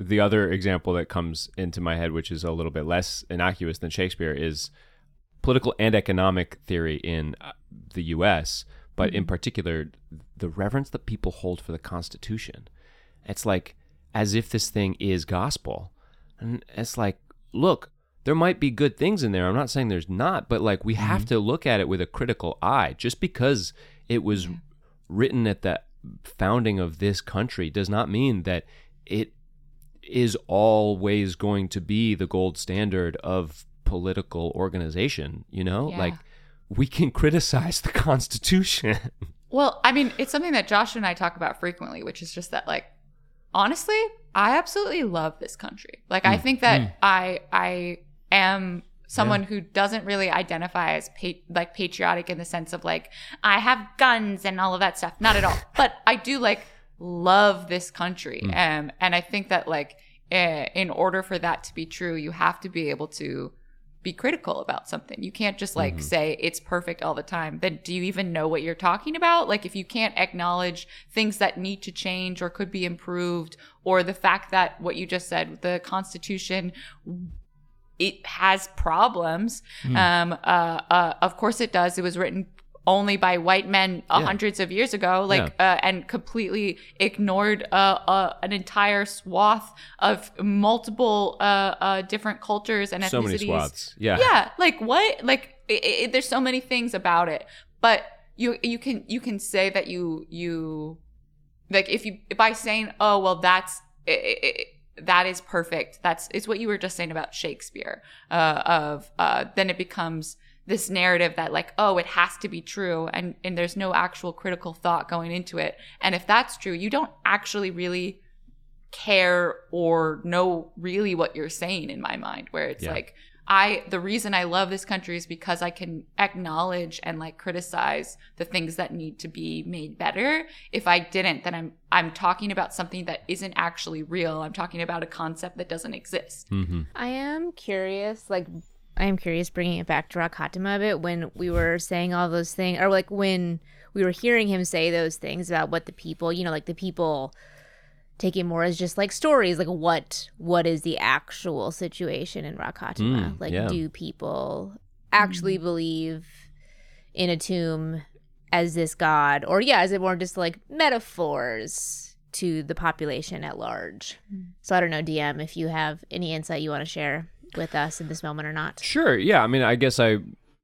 The other example that comes into my head, which is a little bit less innocuous than Shakespeare, is political and economic theory in uh, the U.S., but in particular, the reverence that people hold for the Constitution. It's like as if this thing is gospel. And it's like, look, there might be good things in there. I'm not saying there's not, but like we have to look at it with a critical eye. Just because it was written at the founding of this country does not mean that it is always going to be the gold standard of political organization, you know? Yeah. Like we can criticize the constitution. Well, I mean, it's something that Josh and I talk about frequently, which is just that like honestly, I absolutely love this country. Like I mm, think that mm. I I am someone who doesn't really identify as pa- like patriotic in the sense of like I have guns and all of that stuff. Not at all. but I do like love this country. Um and I think that like eh, in order for that to be true, you have to be able to be critical about something. You can't just like say it's perfect all the time. Then do you even know what you're talking about? Like if you can't acknowledge things that need to change or could be improved or the fact that what you just said, the constitution it has problems. Um uh, uh of course it does. It was written only by white men uh, Yeah. hundreds of years ago like uh, and completely ignored uh, uh, an entire swath of multiple uh, uh, different cultures and ethnicities so many swaths. Yeah. yeah like what like it, it, there's so many things about it but you you can you can say that you you like if you by saying oh well that's i i that is perfect that's it's what you were just saying about shakespeare uh, of uh, then it becomes this narrative that like oh it has to be true and and there's no actual critical thought going into it and if that's true you don't actually really care or know really what you're saying in my mind where it's Yeah. like I the reason I love this country is because I can acknowledge and like criticize the things that need to be made better. If I didn't, then I'm I'm talking about something that isn't actually real. I'm talking about a concept that doesn't exist. Mm-hmm. I am curious, like I am curious bringing it back to Rakatima a bit when we were saying all those things or like when we were hearing him say those things about what the people, you know, like the people take it more as just like stories, like what what is the actual situation in Rakatima? Mm, like yeah. do people actually believe in Atum as this god or yeah, is it more just like metaphors to the population at large? So I don't know, DM, if you have any insight you want to share with us in this moment or not. Sure. Yeah. I mean, I guess I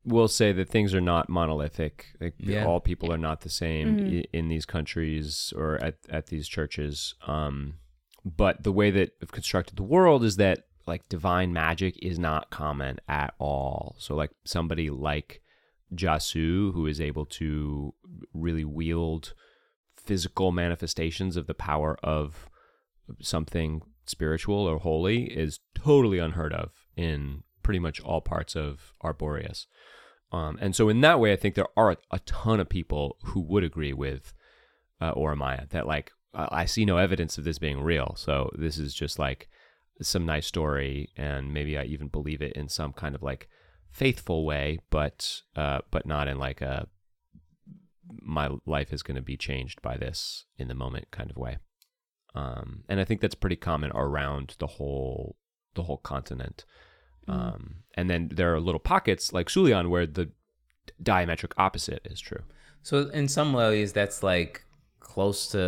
will say that things are not monolithic. Like, Yeah. All people are not the same Mhm. in these countries or at, at these churches. Um, but the way that I've constructed the world is that like divine magic is not common at all. So like somebody like Jasoo, who is able to really wield physical manifestations of the power of something spiritual or holy is totally unheard of in pretty much all parts of Arboreus. Um, and so in that way, I think there are a, ton of people who would agree with uh, Oramaya that like I see no evidence of this being real. So this is just like some nice story, and maybe I even believe it in some kind of like faithful way, but uh, but not in like a my life is going to be changed by this in the moment kind of way. Um, and I think that's pretty common around the whole the whole continent. Um, and then there are little pockets like Sulian where the diametric opposite is true. So in some ways, that's like close to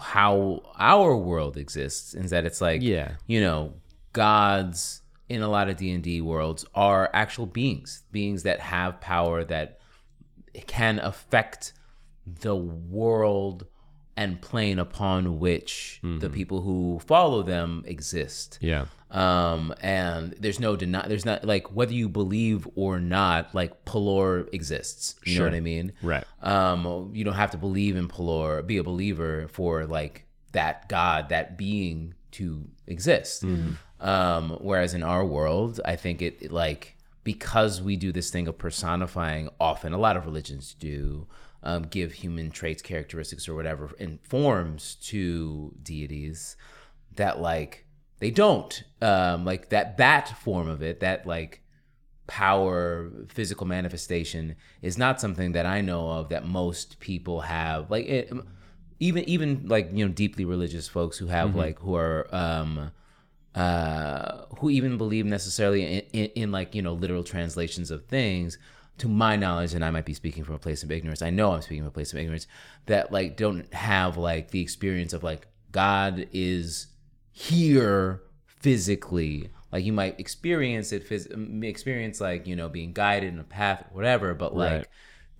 how our world exists. Is that it's like Yeah. you know, gods in a lot of D and D worlds are actual beings, beings that have power that can affect the world and plane upon which the people who follow them exist. Yeah. um and there's no deny there's not like whether you believe or not like Pelor exists. You know what i mean? Right. um you don't have to believe in Pelor. Be a believer for like that god that being to exist. Um whereas in our world i think it, it like because we do this thing of personifying often a lot of religions do um, give human traits characteristics or whatever in forms to deities that like they don't. Um like that that form of it that like power physical manifestation is not something that i know of that most people have. Like it, even even like you know deeply religious folks who have like who are um uh who even believe necessarily in, in, in like you know literal translations of things to my knowledge and i might be speaking from a place of ignorance i know i'm speaking from a place of ignorance that like don't have like the experience of like god is here physically like you might experience it phys- experience like you know being guided in a path whatever but like Right.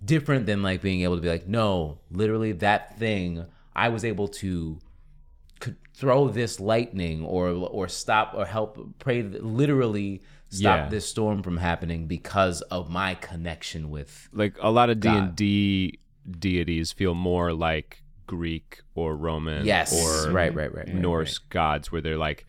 different than like being able to be like no literally that thing i was able to could throw this lightning or or stop or help pray literally stop Yeah. this storm from happening because of my connection with like a lot of D and D deities feel more like Greek or Roman yes or right right right, right Norse gods, where they're like,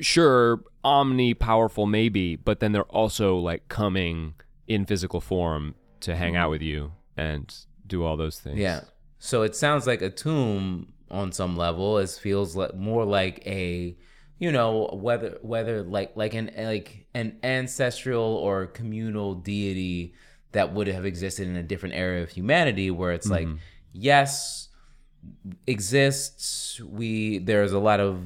sure, omni powerful maybe, but then they're also like coming in physical form to hang out with you and do all those things. Mm-hmm. Yeah. So it sounds like Atum on some level. It feels like more like a, you know, whether whether like like an like an ancestral or communal deity that would have existed in a different area of humanity, where it's like, yes, exists. We there's a lot of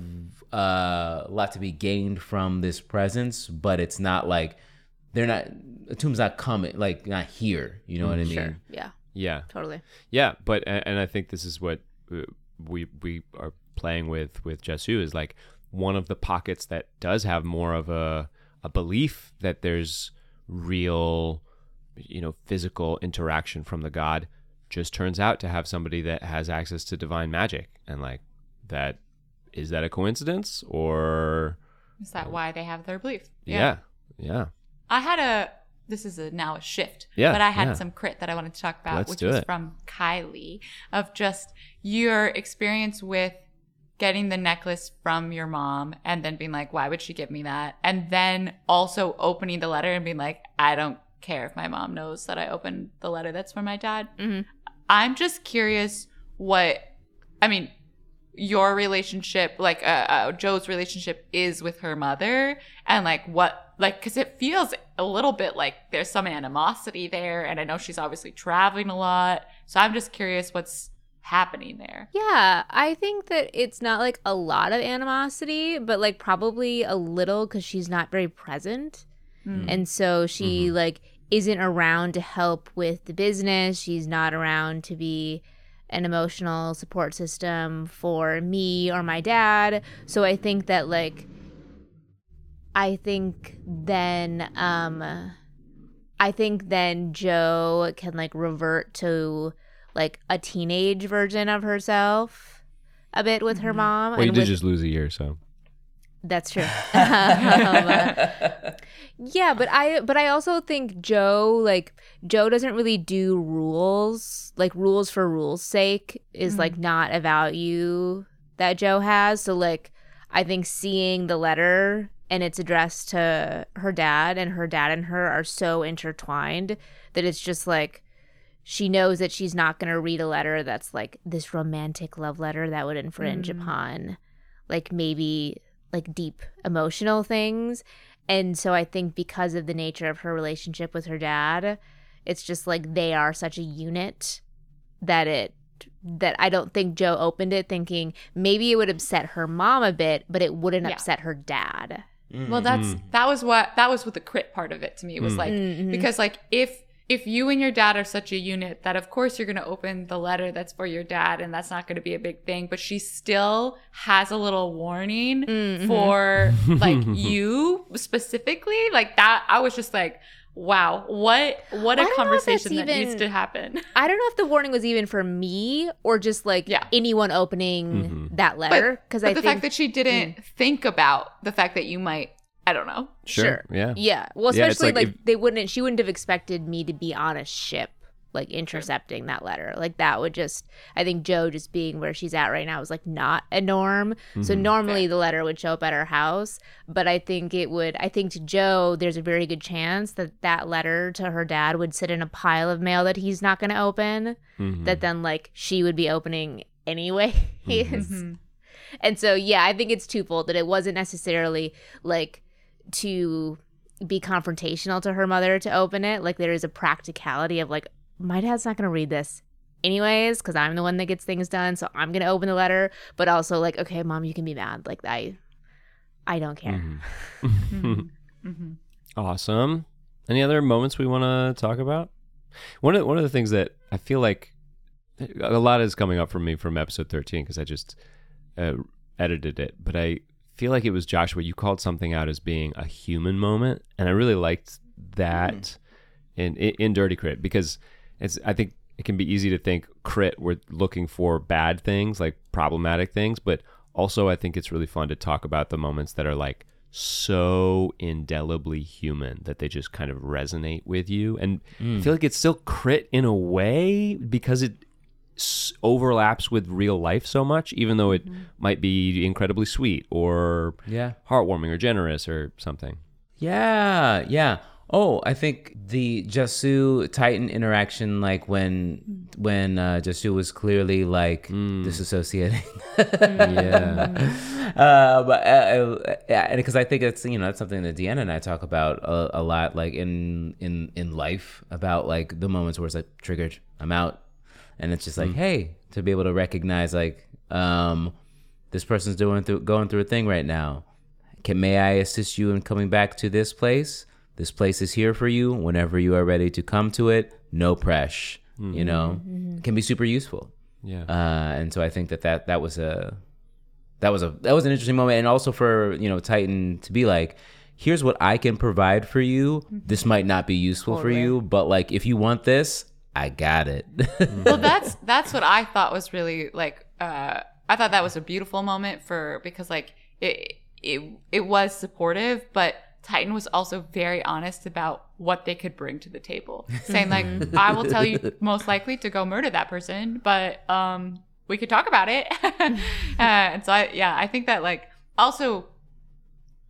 uh, a lot to be gained from this presence, but it's not like they're not. Atum's not coming, like not here. You know what I mean? Yeah. Yeah. Totally. Yeah, but and, and I think this is what uh, we we are playing with with Jasoo is like one of the pockets that does have more of a a belief that there's real you know physical interaction from the god just turns out to have somebody that has access to divine magic and like that is that a coincidence or Is that why they have their belief? yeah yeah, I had a this is a now a shift. Yeah, But I had yeah. some crit that I wanted to talk about, Let's which was it. from Kylie of just your experience with getting the necklace from your mom and then being like, why would she give me that? And then also opening the letter and being like, I don't care if my mom knows that I opened the letter that's for my dad. Mhm. I'm just curious what I mean your relationship like uh, uh, Jo's relationship is with her mother and like what like because it feels a little bit like there's some animosity there and i know she's obviously traveling a lot so i'm just curious what's happening there Yeah, I think that it's not like a lot of animosity, but like probably a little because she's not very present. And so she like isn't around to help with the business. She's not around to be an emotional support system for me or my dad. So I think that like I think then um I think then Jo can like revert to like a teenage version of herself a bit with her mm-hmm. mom. well you did with- just lose a year so that's true. Um, uh, yeah, but I but I also think Jo like Jo doesn't really do rules. Like rules for rules sake is like mm. not a value that Jo has. So like I think seeing the letter and it's addressed to her dad and her dad and her are so intertwined that it's just like she knows that she's not going to read a letter that's like this romantic love letter that would infringe mm. upon like maybe like deep emotional things and so i think because of the nature of her relationship with her dad It's just like they are such a unit that it that I don't think Jo opened it thinking maybe it would upset her mom a bit, but it wouldn't Yeah. upset her dad. Well, that's mm-hmm. that was what that was what the crit part of it to me was mm. like Mhm. because like if if you and your dad are such a unit that of course you're going to open the letter that's for your dad and that's not going to be a big thing but she still has a little warning Mhm. for like you specifically like that I was just like wow what what I a don't know if conversation that's that needs to happen I don't know if the warning was even for me or just like Yeah. anyone opening that letter because but I the think fact that she didn't think about the fact that you might I don't know Sure. Yeah. Yeah. Well, Yeah, especially like like, if- they wouldn't. She wouldn't have expected me to be on a ship, like intercepting that letter. Like that would just. I think Jo just being where she's at right now is like not a norm. So Mm-hmm. normally the letter would show up at her house, but I think it would. I think to Jo, there's a very good chance that that letter to her dad would sit in a pile of mail that he's not going to open. Mhm. That then like she would be opening anyway. Mm-hmm. And so, yeah, I think it's twofold that it wasn't necessarily like to be confrontational to her mother to open it. Like, there is a practicality of like, my dad's not going to read this anyways because I'm the one that gets things done. So I'm going to open the letter. But also, like, okay, mom, you can be mad. Like, I, I don't care. Mhm. Awesome. Any other moments we want to talk about? One of one of the things that I feel like a lot is coming up for me from episode thirteen because I just uh, edited it, but I feel like it was Joshua. You called something out as being a human moment, and I really liked that mm. in, in in Dirty Crit because it's. I think it can be easy to think crit we're looking for bad things like problematic things, but also I think it's really fun to talk about the moments that are like so indelibly human that they just kind of resonate with you and i mm. feel like it's still crit in a way because it overlaps with real life so much even though it might be incredibly sweet or Yeah. heartwarming or generous or something Yeah, yeah. Oh, I think the Jasoo Titan interaction, like when when uh, Jasoo was clearly like disassociating. yeah uh, but uh, uh, yeah, because I think it's you know that's something that Deanna and I talk about a, a lot, like in in in life about like the moments where it's like triggered, I'm out, and it's just like hey, to be able to recognize like um this person's doing through going through a thing right now. Can may I assist you in coming back to this place? This place is here for you. Whenever you are ready to come to it. No pressure, you know, can be super useful. Yeah. Uh, and so I think that, that that was a that was a that was an interesting moment, and also for you know Titan to be like, here's what I can provide for you. This might not be useful for you, but like if you want this, I got it. well that's that's what i thought was really like uh i thought that was a beautiful moment for because like it it it was supportive but titan was also very honest about what they could bring to the table saying like i will tell you most likely to go murder that person but um we could talk about it uh, and so i yeah i think that like also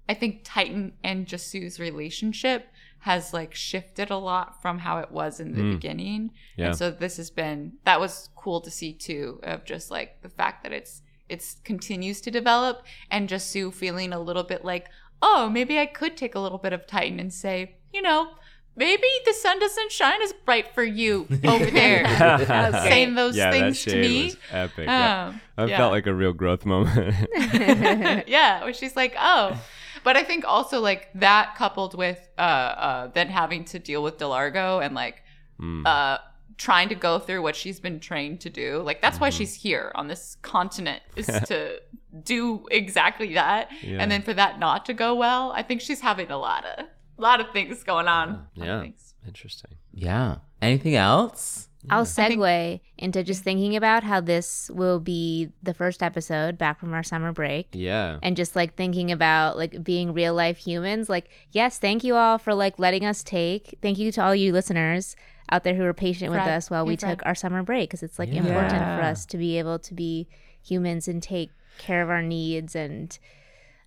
I think Titan and Jasoo's relationship has like shifted a lot from how it was in the beginning. Yeah. And so this has been that was cool to see too of just like the fact that it's it's continues to develop and Jasoo feeling a little bit like, "Oh, maybe I could take a little bit of Titan and say, you know, maybe the sun doesn't shine as bright for you over there." Saying those yeah, that things to me. was epic. yeah. Um, I yeah. felt like a real growth moment. yeah, where she's like, oh. But I think also like that coupled with uh, uh then having to deal with Delargo and like Mm. uh trying to go through what she's been trained to do. Like that's why Mm-hmm. she's here on this continent is to do exactly that. Yeah. And then for that not to go well, I think she's having a lot of a lot of things going on. A yeah, interesting. yeah. Anything else? I'll think- segue into just thinking about how this will be the first episode back from our summer break. Yeah, and just like thinking about like being real life humans like yes thank you all for like letting us take thank you to all you listeners out there who were patient with us while we Fred. took our summer break because it's like Yeah. important for us to be able to be humans and take care of our needs and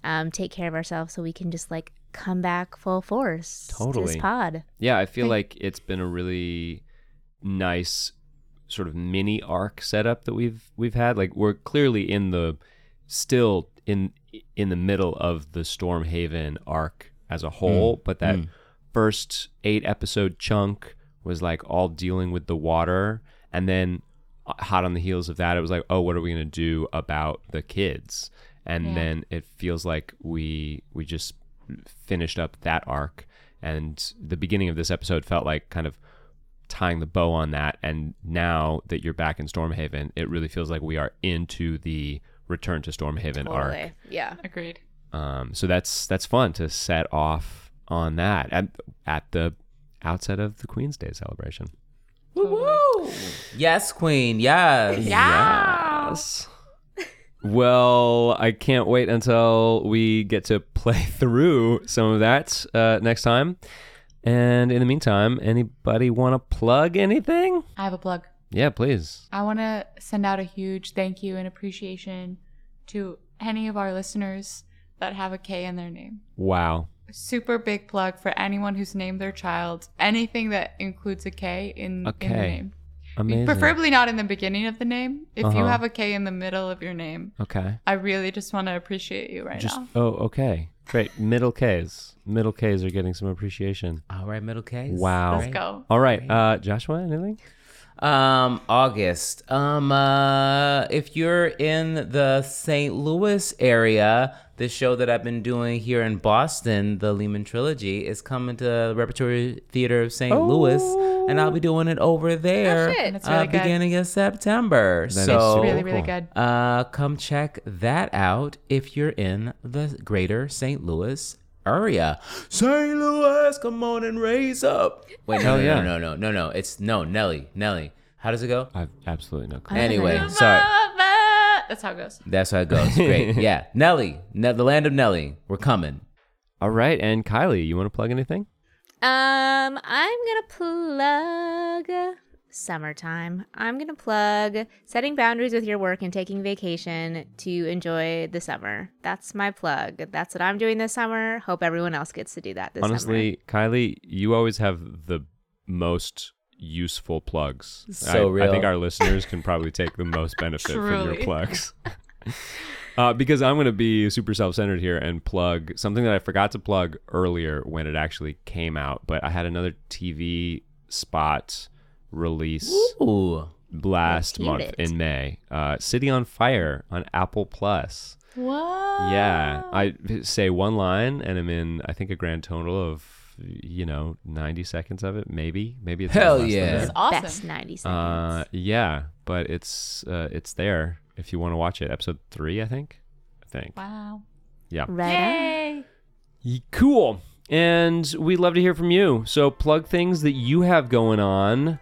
um, take care of ourselves so we can just like come back full force to Totally. this pod yeah. I feel like it's been a really nice sort of mini arc setup that we've we've had. Like we're clearly in the still in in the middle of the Stormhaven arc as a whole, but that first eight episode chunk was like all dealing with the water, and then uh, hot on the heels of that, it was like, oh, what are we gonna do about the kids? And Yeah. then it feels like we we just finished up that arc, and the beginning of this episode felt like kind of tying the bow on that. And now that you're back in Stormhaven, it really feels like we are into the return to Stormhaven arc. Yeah. Agreed. Um, so that's that's fun to set off on that at at the outset of the Queen's Day celebration. Woo! Yes, Queen. Yes. Yes. well, I can't wait until we get to play through some of that uh, next time. And in the meantime, anybody want to plug anything? I have a plug. Yeah, please. I want to send out a huge thank you and appreciation to any of our listeners that have a K in their name. Wow. Super big plug for anyone who's named their child anything that includes a K in, A in the name. Amazing. Preferably not in the beginning of the name. If you Uh-huh. have a K in the middle of your name, Okay. I really just want to appreciate you right Just now. oh, okay. Great. Middle K's. Middle K's are getting some appreciation. All right, middle K's. Wow. Let's go. All right. Uh, Joshua, anything? Um, August. Um, uh, if you're in the St. Louis area, the show that I've been doing here in Boston, the Lehman Trilogy, is coming to the Repertory Theater of St. Louis, and I'll be doing it over there. Oh, shit. Uh, really good. beginning of September. That is so really, really cool. good. uh, come check that out if you're in the greater St. Louis area. St. Louis, come on and raise up. Wait, no, no, yeah. no, no, no, no, no. It's no Nelly, Nelly. How does it go? I've absolutely no clue. Anyway, sorry. That's how it goes. That's how it goes. Great. Yeah. Nelly, ne- the land of Nelly. We're coming. All right. And Kylie, you want to plug anything? Um, I'm gonna plug summertime. I'm gonna plug setting boundaries with your work and taking vacation to enjoy the summer. That's my plug. That's what I'm doing this summer. Hope everyone else gets to do that this Honestly, Kylie, you always have the most useful plugs. So I, I think our listeners can probably take the most benefit from your plugs. Uh, because I'm going to be super self centered here and plug something that I forgot to plug earlier when it actually came out. But I had another TV spot release Ooh. last month it. in May. Uh, City on Fire on Apple Plus. What? Yeah, I say one line and I'm in. I think a grand total of you know 90 seconds of it, maybe, maybe it's Hell less than yeah. that. That's awesome. Best 90 seconds. Uh, yeah, but it's uh, it's there if you want to watch it. Episode three, I think. I think. Wow. Yeah. right. Yay. Cool. And we'd love to hear from you. So plug things that you have going on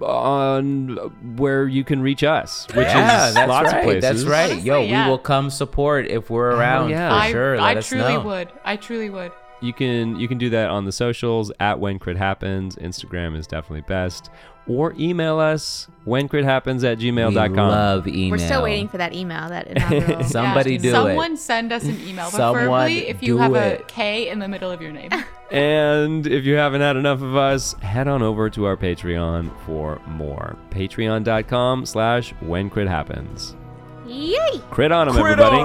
on where you can reach us, which yeah, is that's lots right. of places. That's right. Honestly, Yo, yeah. we will come support if we're around yeah. for I, sure. Let I us truly know. would. I truly would. You can you can do that on the socials at when crit happens. Instagram is definitely best. Or email us when crit happens at We gmail.com. love email. We're still waiting for that email. That inaugural. Somebody Yeah, do it. Someone send us an email, Someone preferably if you have a it. K in the middle of your name. And if you haven't had enough of us, head on over to our Patreon for more. Patreon.com slash when crit happens. Yay! Crit on 'em, everybody.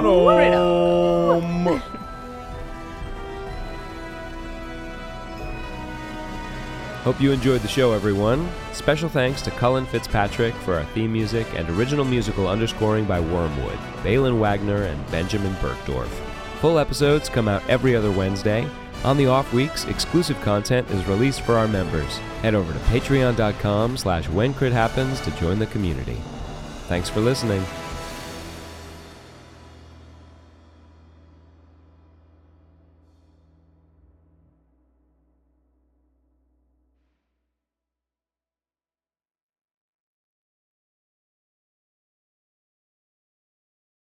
Hope you enjoyed the show, everyone. Special thanks to Cullen Fitzpatrick for our theme music and original musical underscoring by Wormwood, Baylen Wagner, and Benjamin Burgdorf. Full episodes come out every other Wednesday. On the off weeks, exclusive content is released for our members. Head over to patreon.com slash when crit happens to join the community. Thanks for listening.